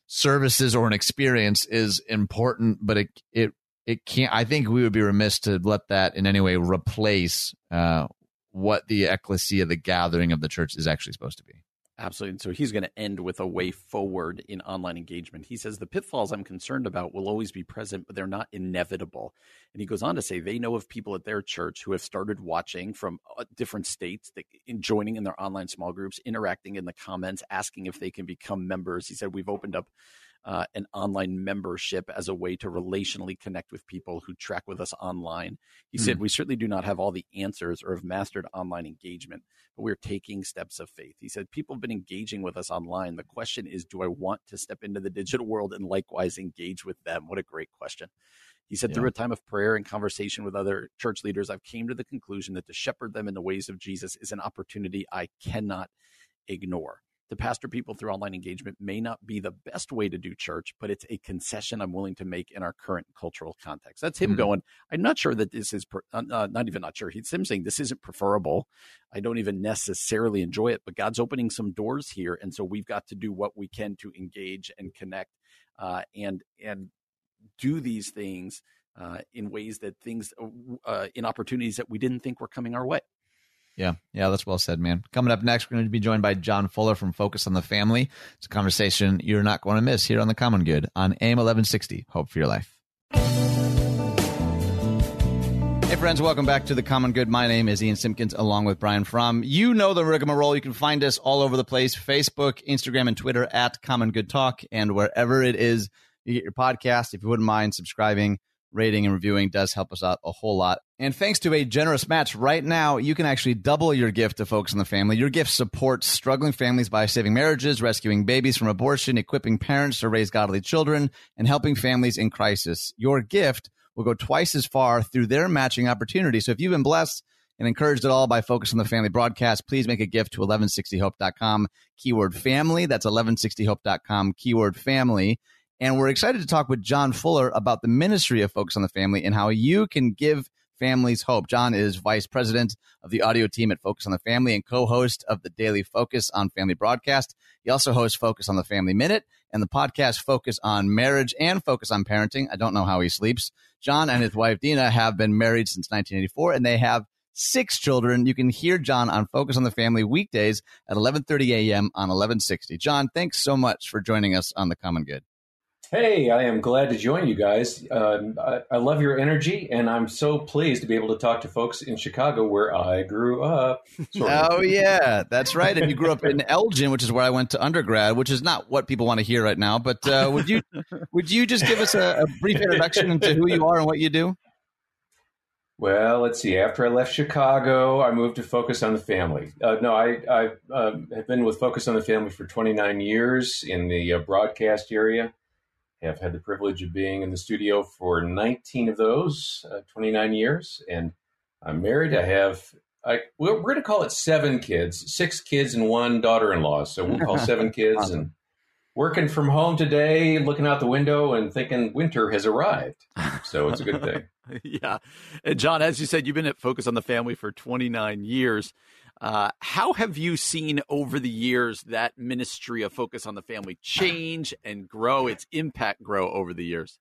services or an experience is important, but it, it, it can't. I think we would be remiss to let that in any way replace uh, what the ecclesia, the gathering of the church, is actually supposed to be. Absolutely. And so he's going to end with a way forward in online engagement. He says the pitfalls I'm concerned about will always be present, but they're not inevitable. And he goes on to say they know of people at their church who have started watching from uh, different states, in joining in their online small groups, interacting in the comments, asking if they can become members. He said we've opened up uh, an online membership as a way to relationally connect with people who track with us online. He mm. said, We certainly do not have all the answers or have mastered online engagement, but we're taking steps of faith. He said, People have been engaging with us online. The question is, do I want to step into the digital world and likewise engage with them? What a great question. He said, yeah. through a time of prayer and conversation with other church leaders, I've came to the conclusion that to shepherd them in the ways of Jesus is an opportunity I cannot ignore to pastor people through online engagement may not be the best way to do church, but it's a concession I'm willing to make in our current cultural context. That's him mm-hmm. going, I'm not sure that this is, uh, uh, not even not sure. He's him saying this isn't preferable. I don't even necessarily enjoy it, but God's opening some doors here. And so we've got to do what we can to engage and connect uh, and, and do these things uh, in ways that things, uh, in opportunities that we didn't think were coming our way. Yeah, yeah, that's well said, man. Coming up next, we're going to be joined by John Fuller from Focus on the Family. It's a conversation you're not going to miss here on the Common Good on AM 1160. Hope for your life. Hey, friends, welcome back to the Common Good. My name is Ian Simpkins, along with Brian Fromm. You know the rigmarole. You can find us all over the place Facebook, Instagram, and Twitter at Common Good Talk, and wherever it is you get your podcast. If you wouldn't mind subscribing, rating and reviewing does help us out a whole lot. And thanks to a generous match right now, you can actually double your gift to Focus on the Family. Your gift supports struggling families by saving marriages, rescuing babies from abortion, equipping parents to raise godly children, and helping families in crisis. Your gift will go twice as far through their matching opportunity. So if you've been blessed and encouraged at all by Focus on the Family broadcast, please make a gift to 1160hope.com, keyword family. That's 1160hope.com, keyword family. And we're excited to talk with John Fuller about the ministry of Focus on the Family and how you can give families hope. John is vice president of the audio team at Focus on the Family and co host of the daily Focus on Family broadcast. He also hosts Focus on the Family Minute and the podcast Focus on Marriage and Focus on Parenting. I don't know how he sleeps. John and his wife Dena have been married since 1984 and they have six children. You can hear John on Focus on the Family weekdays at 11:30 a.m. on 1160. John, thanks so much for joining us on the Common Good. Hey, I am glad to join you guys. Um, I, I, love your energy, and I'm so pleased to be able to talk to folks in Chicago where I grew up. oh, yeah, that's right. And you grew up in Elgin, which is where I went to undergrad, which is not what people want to hear right now. But uh, would you would you just give us a, a brief introduction into who you are and what you do? Well, let's see. After I left Chicago, I moved to Focus on the Family. Uh, no, I, I uh, have been with Focus on the Family for 29 years in the uh, broadcast area have had the privilege of being in the studio for 19 of those, uh, 29 years, and I'm married. I have, I, we're, we're going to call it seven kids, six kids and one daughter-in-law. So we'll call seven kids awesome. and working from home today, looking out the window and thinking winter has arrived. So it's a good thing. yeah. And John, as you said, you've been at Focus on the Family for 29 years. Uh, how have you seen over the years that ministry of focus on the family change and grow, its impact grow over the years?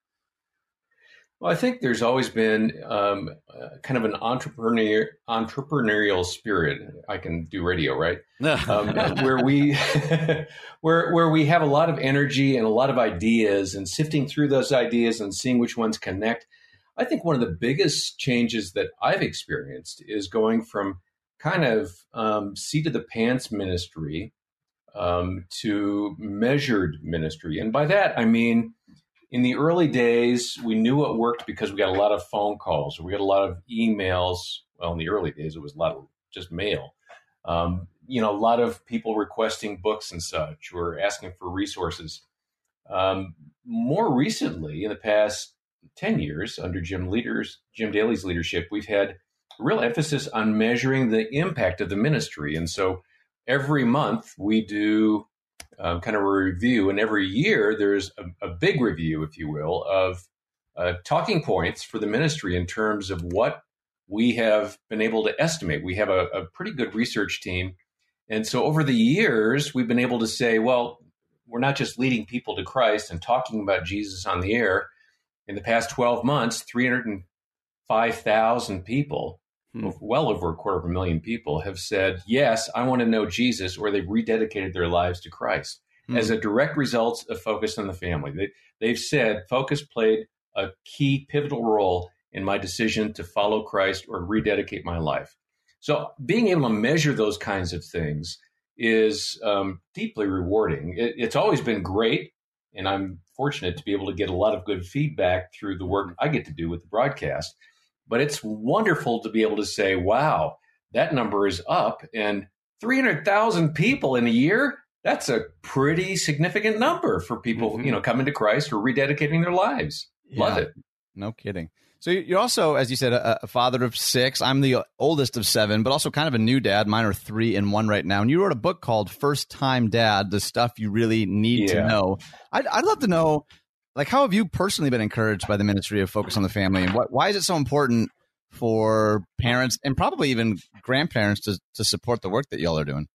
Well, I think there's always been um, uh, kind of an entrepreneur entrepreneurial spirit. I can do radio, right? um, where we where where we have a lot of energy and a lot of ideas, and sifting through those ideas and seeing which ones connect. I think one of the biggest changes that I've experienced is going from kind of um, seat of the pants ministry um, to measured ministry, and by that I mean in the early days, we knew what worked because we got a lot of phone calls, we got a lot of emails. Well, in the early days, it was a lot of just mail. Um, you know, a lot of people requesting books and such, or asking for resources. Um, more recently, in the past ten years, under Jim leaders, Jim Daly's leadership, we've had real emphasis on measuring the impact of the ministry, and so every month we do um, kind of a review. And every year there's a, a big review, if you will, of uh, talking points for the ministry in terms of what we have been able to estimate. We have a, a pretty good research team. And so over the years, we've been able to say, well, we're not just leading people to Christ and talking about Jesus on the air. In the past 12 months, 305,000 people hmm. well over a quarter of a million people have said, Yes, I want to know Jesus, or they've rededicated their lives to Christ hmm. as a direct result of Focus on the Family. They, they've said Focus played a key pivotal role in my decision to follow Christ or rededicate my life. So being able to measure those kinds of things is um, deeply rewarding. It, it's always been great, and I'm fortunate to be able to get a lot of good feedback through the work I get to do with the broadcast. But it's wonderful to be able to say, wow, that number is up and 300,000 people in a year. That's a pretty significant number for people, mm-hmm. you know, coming to Christ or rededicating their lives. Yeah. Love it. No kidding. So you're also, as you said, a, a, father of six. I'm the oldest of seven, but also kind of a new dad. Mine are three and one right now. And you wrote a book called First Time Dad: The Stuff You Really Need yeah. to Know. I'd, I'd love to know like how have you personally been encouraged by the ministry of focus on the family and what, why is it so important for parents and probably even grandparents to, to support the work that y'all are doing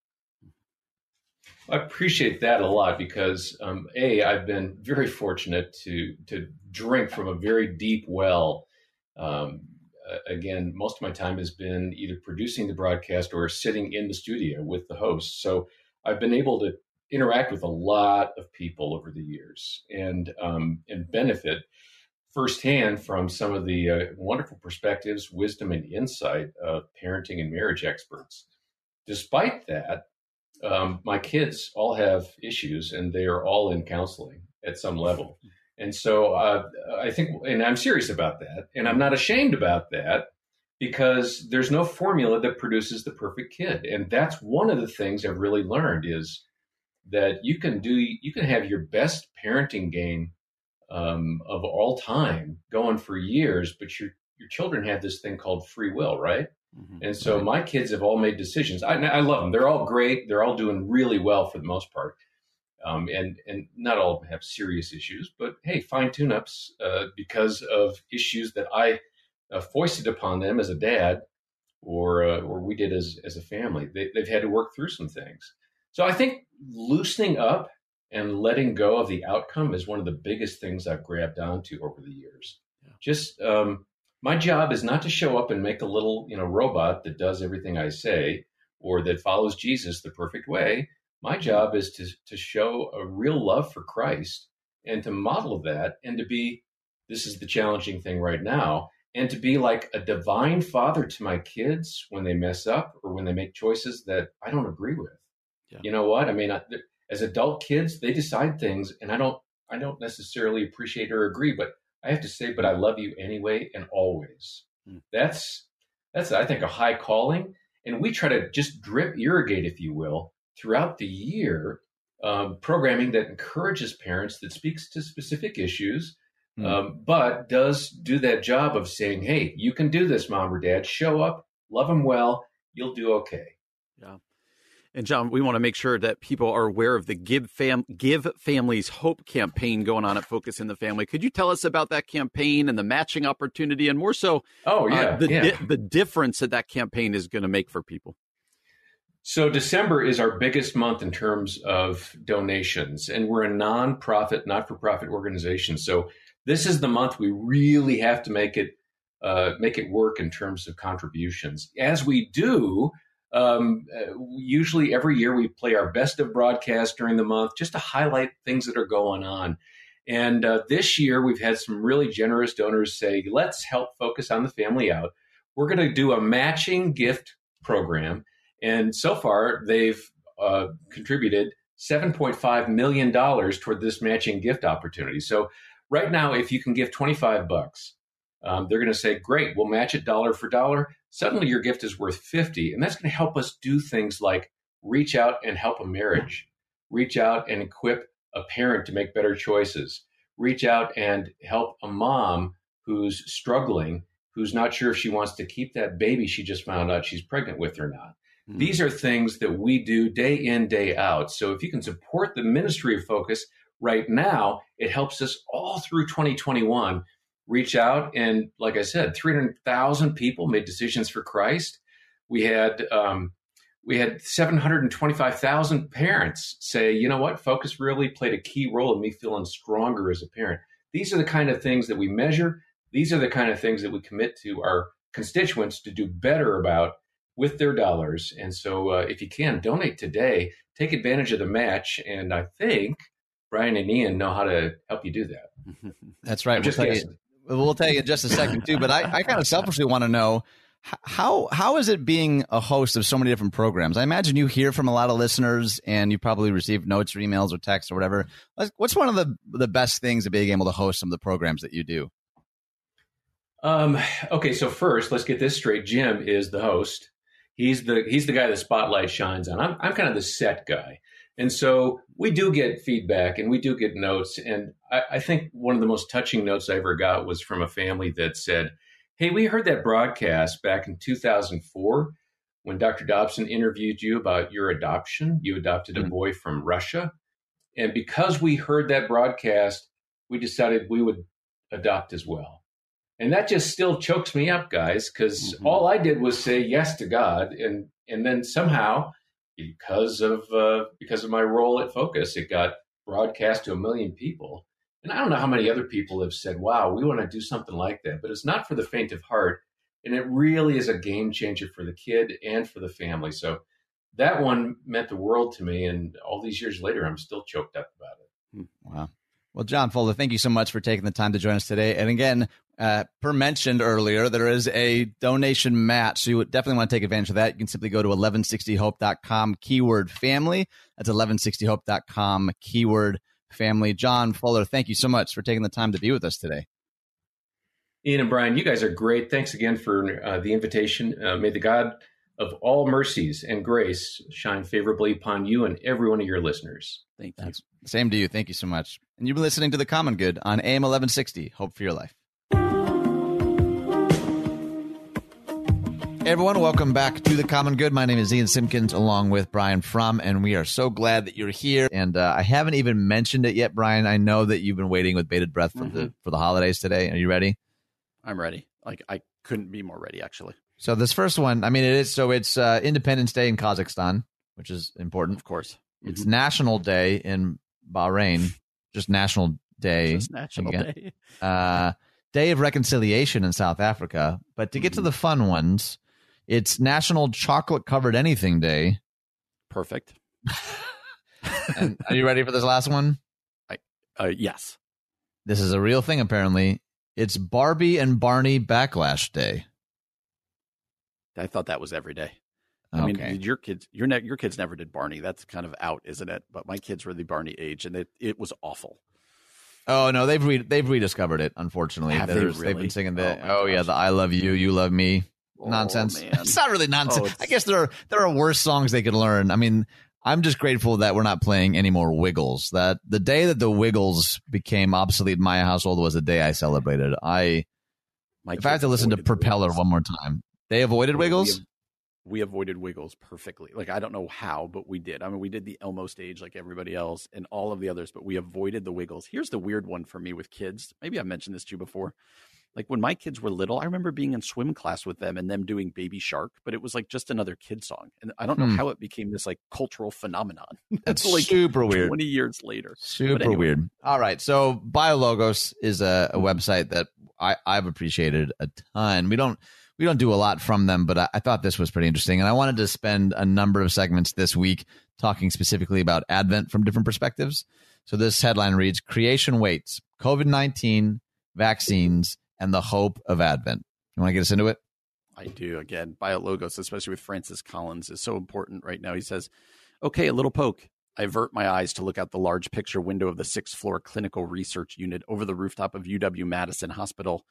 I appreciate that a lot because um, a I've been very fortunate to to drink from a very deep well. Um, again, most of my time has been either producing the broadcast or sitting in the studio with the host. So I've been able to interact with a lot of people over the years and um, and benefit firsthand from some of the uh, wonderful perspectives, wisdom, and insight of parenting and marriage experts. Despite that, um, my kids all have issues, and they are all in counseling at some level. And so uh, I think, and I'm serious about that, and I'm not ashamed about that because there's no formula that produces the perfect kid. And that's one of the things I've really learned is that you can do you can have your best parenting game um, of all time going for years, but your your children have this thing called free will, right? Mm-hmm. And so my kids have all made decisions. I, I, love them; they're all great. They're all doing really well for the most part, um, and and not all of them have serious issues. But hey, fine tune ups uh, because of issues that I uh, foisted upon them as a dad, or uh, or we did as as a family. They, they've had to work through some things. So I think loosening up and letting go of the outcome is one of the biggest things I've grabbed onto over the years. Yeah. Just um, my job is not to show up and make a little you know robot that does everything I say or that follows Jesus the perfect way. My job is to to show a real love for Christ and to model that and to be this is the challenging thing right now and to be like a divine father to my kids when they mess up or when they make choices that I don't agree with yeah. You know what? I mean, I, as adult kids, they decide things, and I don't, I don't necessarily appreciate or agree, but I have to say, but I love you anyway and always. Mm. That's that's I think a high calling, and we try to just drip irrigate, if you will, throughout the year, um, programming that encourages parents that speaks to specific issues. Mm. Um, but does do that job of saying, "Hey, you can do this, mom or dad. Show up, love them well. You'll do okay." And John, we want to make sure that people are aware of the Give Fam Give Families Hope campaign going on at Focus on the Family. Could you tell us about that campaign and the matching opportunity, and more so, oh yeah, uh, the yeah. Di- the difference that that campaign is going to make for people? So December is our biggest month in terms of donations, and we're a nonprofit, not-for-profit organization. So this is the month we really have to make it uh, make it work in terms of contributions. As we do, um, uh, usually every year we play our best of broadcast during the month just to highlight things that are going on. And uh, this year we've had some really generous donors say, let's help focus on the family out. We're going to do a matching gift program. And so far they've uh, contributed $7.5 million toward this matching gift opportunity. So right now, if you can give 25 bucks, um, they're going to say, great, we'll match it dollar for dollar. Suddenly your gift is worth 50. And that's going to help us do things like reach out and help a marriage, reach out and equip a parent to make better choices, reach out and help a mom who's struggling, who's not sure if she wants to keep that baby she just found out she's pregnant with or not. Mm-hmm. These are things that we do day in, day out. So if you can support the ministry of focus right now, it helps us all through 2021 reach out. And like I said, 300,000 people made decisions for Christ. We had, um, we had 725,000 parents say, you know what, focus really played a key role in me feeling stronger as a parent. These are the kind of things that we measure. These are the kind of things that we commit to our constituents to do better about with their dollars. And so, uh, if you can, donate today. Take advantage of the match. And I think Brian and Ian know how to help you do that. That's right. We'll tell, you, we'll tell, you, in just a second too. But I, I kind of selfishly want to know how how is it being a host of so many different programs? I imagine you hear from a lot of listeners, and you probably receive notes or emails or texts or whatever. What's one of the the best things of being able to host some of the programs that you do? Um, okay, so first, let's get this straight. Jim is the host, He's the he's the guy the spotlight shines on. I'm I'm kind of the set guy. And so we do get feedback and we do get notes. And I, I, think one of the most touching notes I ever got was from a family that said, Hey, we heard that broadcast back in 2004 when Dr. Dobson interviewed you about your adoption. You adopted a mm-hmm. boy from Russia. And because we heard that broadcast, we decided we would adopt as well. And that just still chokes me up, guys, because mm-hmm. all I did was say yes to God, and and then somehow, because of uh, because of my role at Focus, it got broadcast to a million people. And I don't know how many other people have said, "Wow, we want to do something like that," but it's not for the faint of heart, and it really is a game changer for the kid and for the family. So that one meant the world to me, and all these years later, I'm still choked up about it. Hmm. Wow. Well, John Fuller, thank you so much for taking the time to join us today. And again, uh, per mentioned earlier, there is a donation match. So you would definitely want to take advantage of that. You can simply go to 1160hope.com keyword family. That's 1160hope.com keyword family. John Fuller, thank you so much for taking the time to be with us today. Ian and Brian, you guys are great. Thanks again for uh, the invitation. Uh, may the God of all mercies and grace shine favorably upon you and every one of your listeners. Thank you. That's, same to you. Thank you so much. And you've been listening to The Common Good on AM 1160. Hope for your life. Everyone, welcome back to the Common Good. My name is Ian Simpkins, along with Brian Fromm, and we are so glad that you're here. And uh, I haven't even mentioned it yet, Brian. I know that you've been waiting with bated breath for mm-hmm. the for the holidays today. Are you ready? I'm ready. Like I couldn't be more ready, actually. So this first one, I mean, it is so it's uh, Independence Day in Kazakhstan, which is important, of course. It's mm-hmm. National Day in Bahrain, just National Day. Just National again. Day. uh, Day of Reconciliation in South Africa. But to get mm-hmm. to the fun ones, it's National Chocolate Covered Anything Day. Perfect. and are you ready for this last one? I, uh, yes. This is a real thing, apparently. It's Barbie and Barney Backlash Day. I thought that was every day. I okay. mean, your kids, your ne- your kids never did Barney. That's kind of out, isn't it? But my kids were the Barney age, and it, it was awful. Oh no, they've re- they've rediscovered it. Unfortunately, Have they really? they've been singing the oh, oh yeah, the I love you, you love me oh, nonsense. it's not really nonsense. Oh, I guess there are there are worse songs they could learn. I mean, I'm just grateful that we're not playing any more Wiggles. That the day that the Wiggles became obsolete in my household was the day I celebrated. I my if I have to listen to Propeller one more time, they avoided Wiggles. We, we avoided Wiggles perfectly. Like I don't know how, but we did. I mean, we did the Elmo stage like everybody else and all of the others, but we avoided the Wiggles. Here's the weird one for me with kids. Maybe I've mentioned this to you before Like when my kids were little, I remember being in swim class with them and them doing Baby Shark, but it was like just another kid song. And I don't know Hmm. how it became this like cultural phenomenon. That's like super weird. 20 years later. Super anyway. weird. All right. So BioLogos is a, a website that I, I've appreciated a ton. We don't we don't do a lot from them, but I, I thought this was pretty interesting. And I wanted to spend a number of segments this week talking specifically about Advent from different perspectives. So this headline reads Creation Waits, COVID 19, vaccines, and the hope of Advent. You want to get us into it? I do. Again, BioLogos, especially with Francis Collins, is so important right now. He says, okay, a little poke. I avert my eyes to look out the large picture window of the sixth floor clinical research unit over the rooftop of UW Madison Hospital.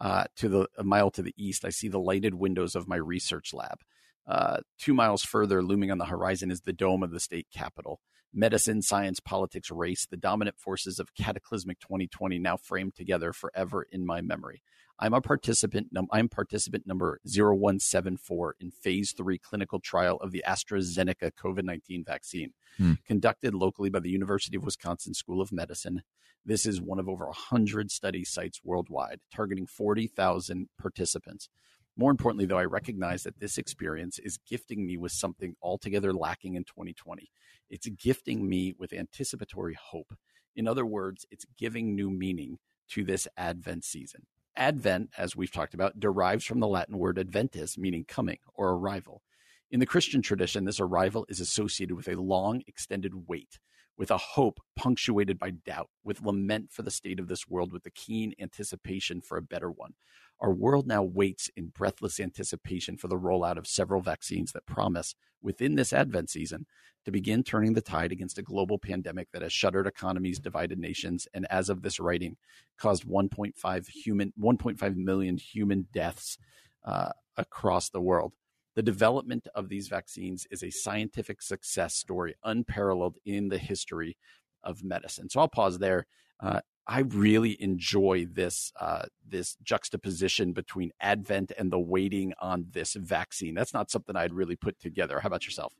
Uh, to the a mile to the east, I see the lighted windows of my research lab. Uh, two miles further, looming on the horizon, is the dome of the state capitol. Medicine, science, politics, race, the dominant forces of cataclysmic 2020 now framed together forever in my memory. I'm a participant. Num- I'm participant number 0174 in phase three clinical trial of the AstraZeneca COVID 19 vaccine, Hmm. conducted locally by the University of Wisconsin School of Medicine. This is one of over 100 study sites worldwide, targeting 40,000 participants. More importantly, though, I recognize that this experience is gifting me with something altogether lacking in 2020. It's gifting me with anticipatory hope. In other words, it's giving new meaning to this Advent season. Advent, as we've talked about, derives from the Latin word adventus, meaning coming or arrival. In the Christian tradition, this arrival is associated with a long, extended wait, with a hope punctuated by doubt, with lament for the state of this world, with the keen anticipation for a better one. Our world now waits in breathless anticipation for the rollout of several vaccines that promise, within this Advent season, to begin turning the tide against a global pandemic that has shuttered economies, divided nations, and as of this writing, caused 1.5 human 1.5 million human deaths uh, across the world. The development of these vaccines is a scientific success story unparalleled in the history of medicine. So I'll pause there. Uh, I really enjoy this uh, this juxtaposition between Advent and the waiting on this vaccine. That's not something I'd really put together. How about yourself?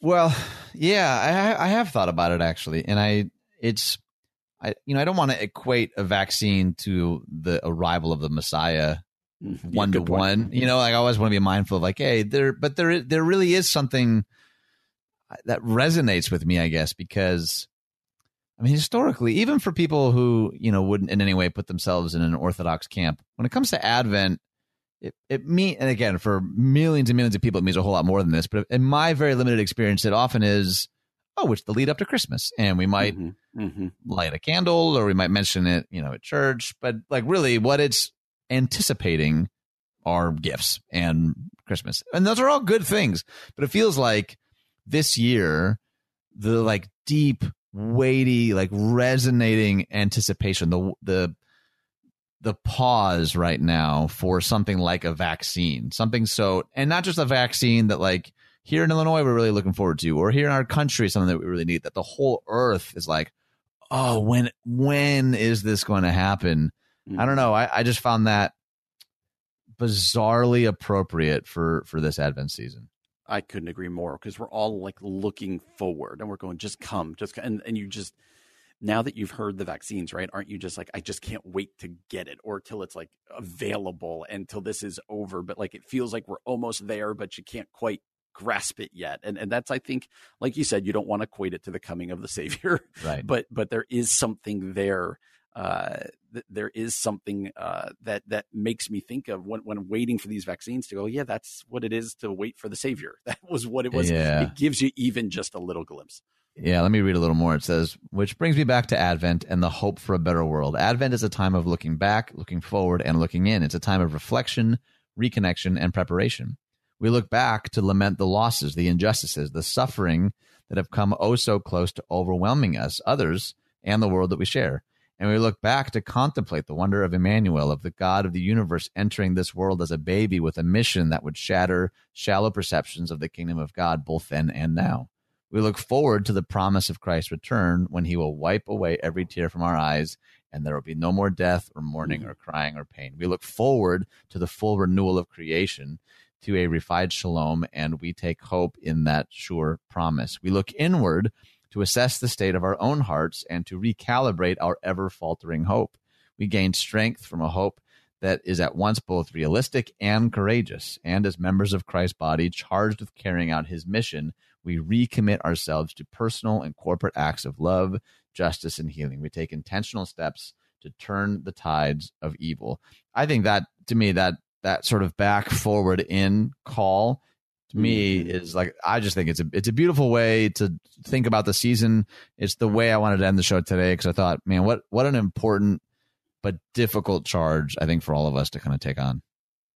Well, yeah, I, I have thought about it actually, and I it's I you know I don't want to equate a vaccine to the arrival of the Messiah one to one. You know, like I always want to be mindful of like, hey, there, but there there really is something that resonates with me, I guess, because I mean, historically, even for people who you know wouldn't in any way put themselves in an orthodox camp, when it comes to Advent, it it mean and again for millions and millions of people, it means a whole lot more than this. But in my very limited experience, it often is, oh, it's the lead up to Christmas, and we might Mhm, mhm. light a candle or we might mention it, you know, at church. But like really what it's anticipating our gifts and Christmas. And those are all good things. But it feels like this year, the like deep, weighty, like resonating anticipation, the the the pause right now for something like a vaccine. Something so and not just a vaccine that like here in Illinois we're really looking forward to, or here in our country something that we really need, that the whole earth is like, oh, when when is this going to happen? I don't know. I, I just found that bizarrely appropriate for for this Advent season. I couldn't agree more because we're all like looking forward and we're going, just come, just come. And, and you just, now that you've heard the vaccines, right? Aren't you just like, I just can't wait to get it or till it's like available and till this is over. But like, it feels like we're almost there, but you can't quite grasp it yet. And, and that's, I think, like you said, you don't want to equate it to the coming of the savior, Right. but, but there is something there. Uh, th- there is something uh, that that makes me think of when when waiting for these vaccines to go. Yeah, that's what it is to wait for the savior. That was what it was. Yeah. It gives you even just a little glimpse. Yeah, let me read a little more. It says, which brings me back to Advent and the hope for a better world. Advent is a time of looking back, looking forward, and looking in. It's a time of reflection, reconnection, and preparation. We look back to lament the losses, the injustices, the suffering that have come oh so close to overwhelming us, others, and the world that we share. And we look back to contemplate the wonder of Emmanuel, of the God of the universe entering this world as a baby with a mission that would shatter shallow perceptions of the kingdom of God both then and now. We look forward to the promise of Christ's return when he will wipe away every tear from our eyes and there will be no more death or mourning or crying or pain. We look forward to the full renewal of creation, to a refined shalom, and we take hope in that sure promise. We look inward to assess the state of our own hearts and to recalibrate our ever faltering hope. We gain strength from a hope that is at once both realistic and courageous. And as members of Christ's body charged with carrying out his mission, we recommit ourselves to personal and corporate acts of love, justice, and healing. We take intentional steps to turn the tides of evil. I think that to me that that sort of back forward in call to me is like I just think it's a it's a beautiful way to think about the season. It's the way I wanted to end the show today because I thought, man, what what an important but difficult charge I think for all of us to kind of take on.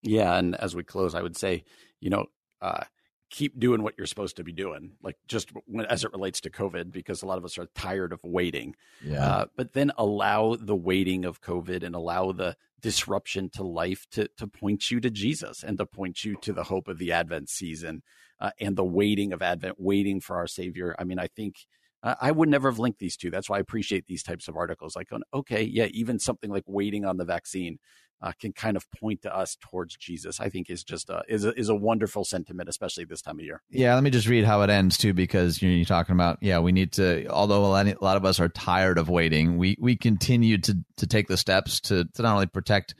Yeah, and as we close, I would say, you know, uh, keep doing what you're supposed to be doing, like just when, as it relates to COVID, because a lot of us are tired of waiting. Yeah. Uh, but then allow the waiting of COVID and allow the disruption to life to to point you to Jesus and to point you to the hope of the Advent season uh, and the waiting of Advent, waiting for our Savior. I mean, I think. I would never have linked these two. That's why I appreciate these types of articles. Like, okay, yeah, even something like waiting on the vaccine uh, can kind of point to us towards Jesus. I think is just a, is a, is a wonderful sentiment, especially this time of year. Yeah, let me just read how it ends too, because you're, talking about yeah, we need to. Although a lot of us are tired of waiting, we we continue to to take the steps to to not only protect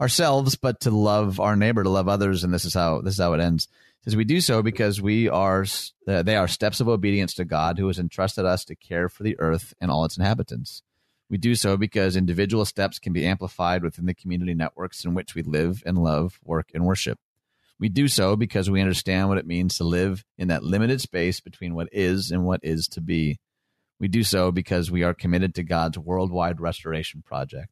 ourselves but to love our neighbor, to love others, and this is how this is how it ends. It says we do so because we are uh, they are steps of obedience to God, who has entrusted us to care for the earth and all its inhabitants. We do so because individual steps can be amplified within the community networks in which we live and love, work, and worship. We do so because we understand what it means to live in that limited space between what is and what is to be. We do so because we are committed to God's worldwide restoration project.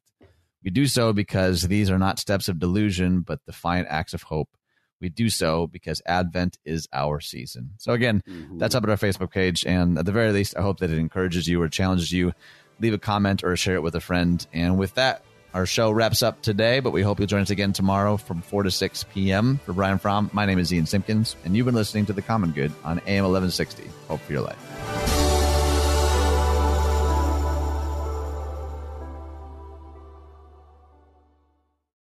We do so because these are not steps of delusion, but defiant acts of hope. We do so because Advent is our season. So, again, mm-hmm. that's up at our Facebook page. And at the very least, I hope that it encourages you or challenges you leave a comment or share it with a friend. And with that, our show wraps up today, but we hope you'll join us again tomorrow from 4 to 6 p.m. For Brian Fromm, my name is Ian Simpkins, and you've been listening to The Common Good on AM 1160. Hope for your life.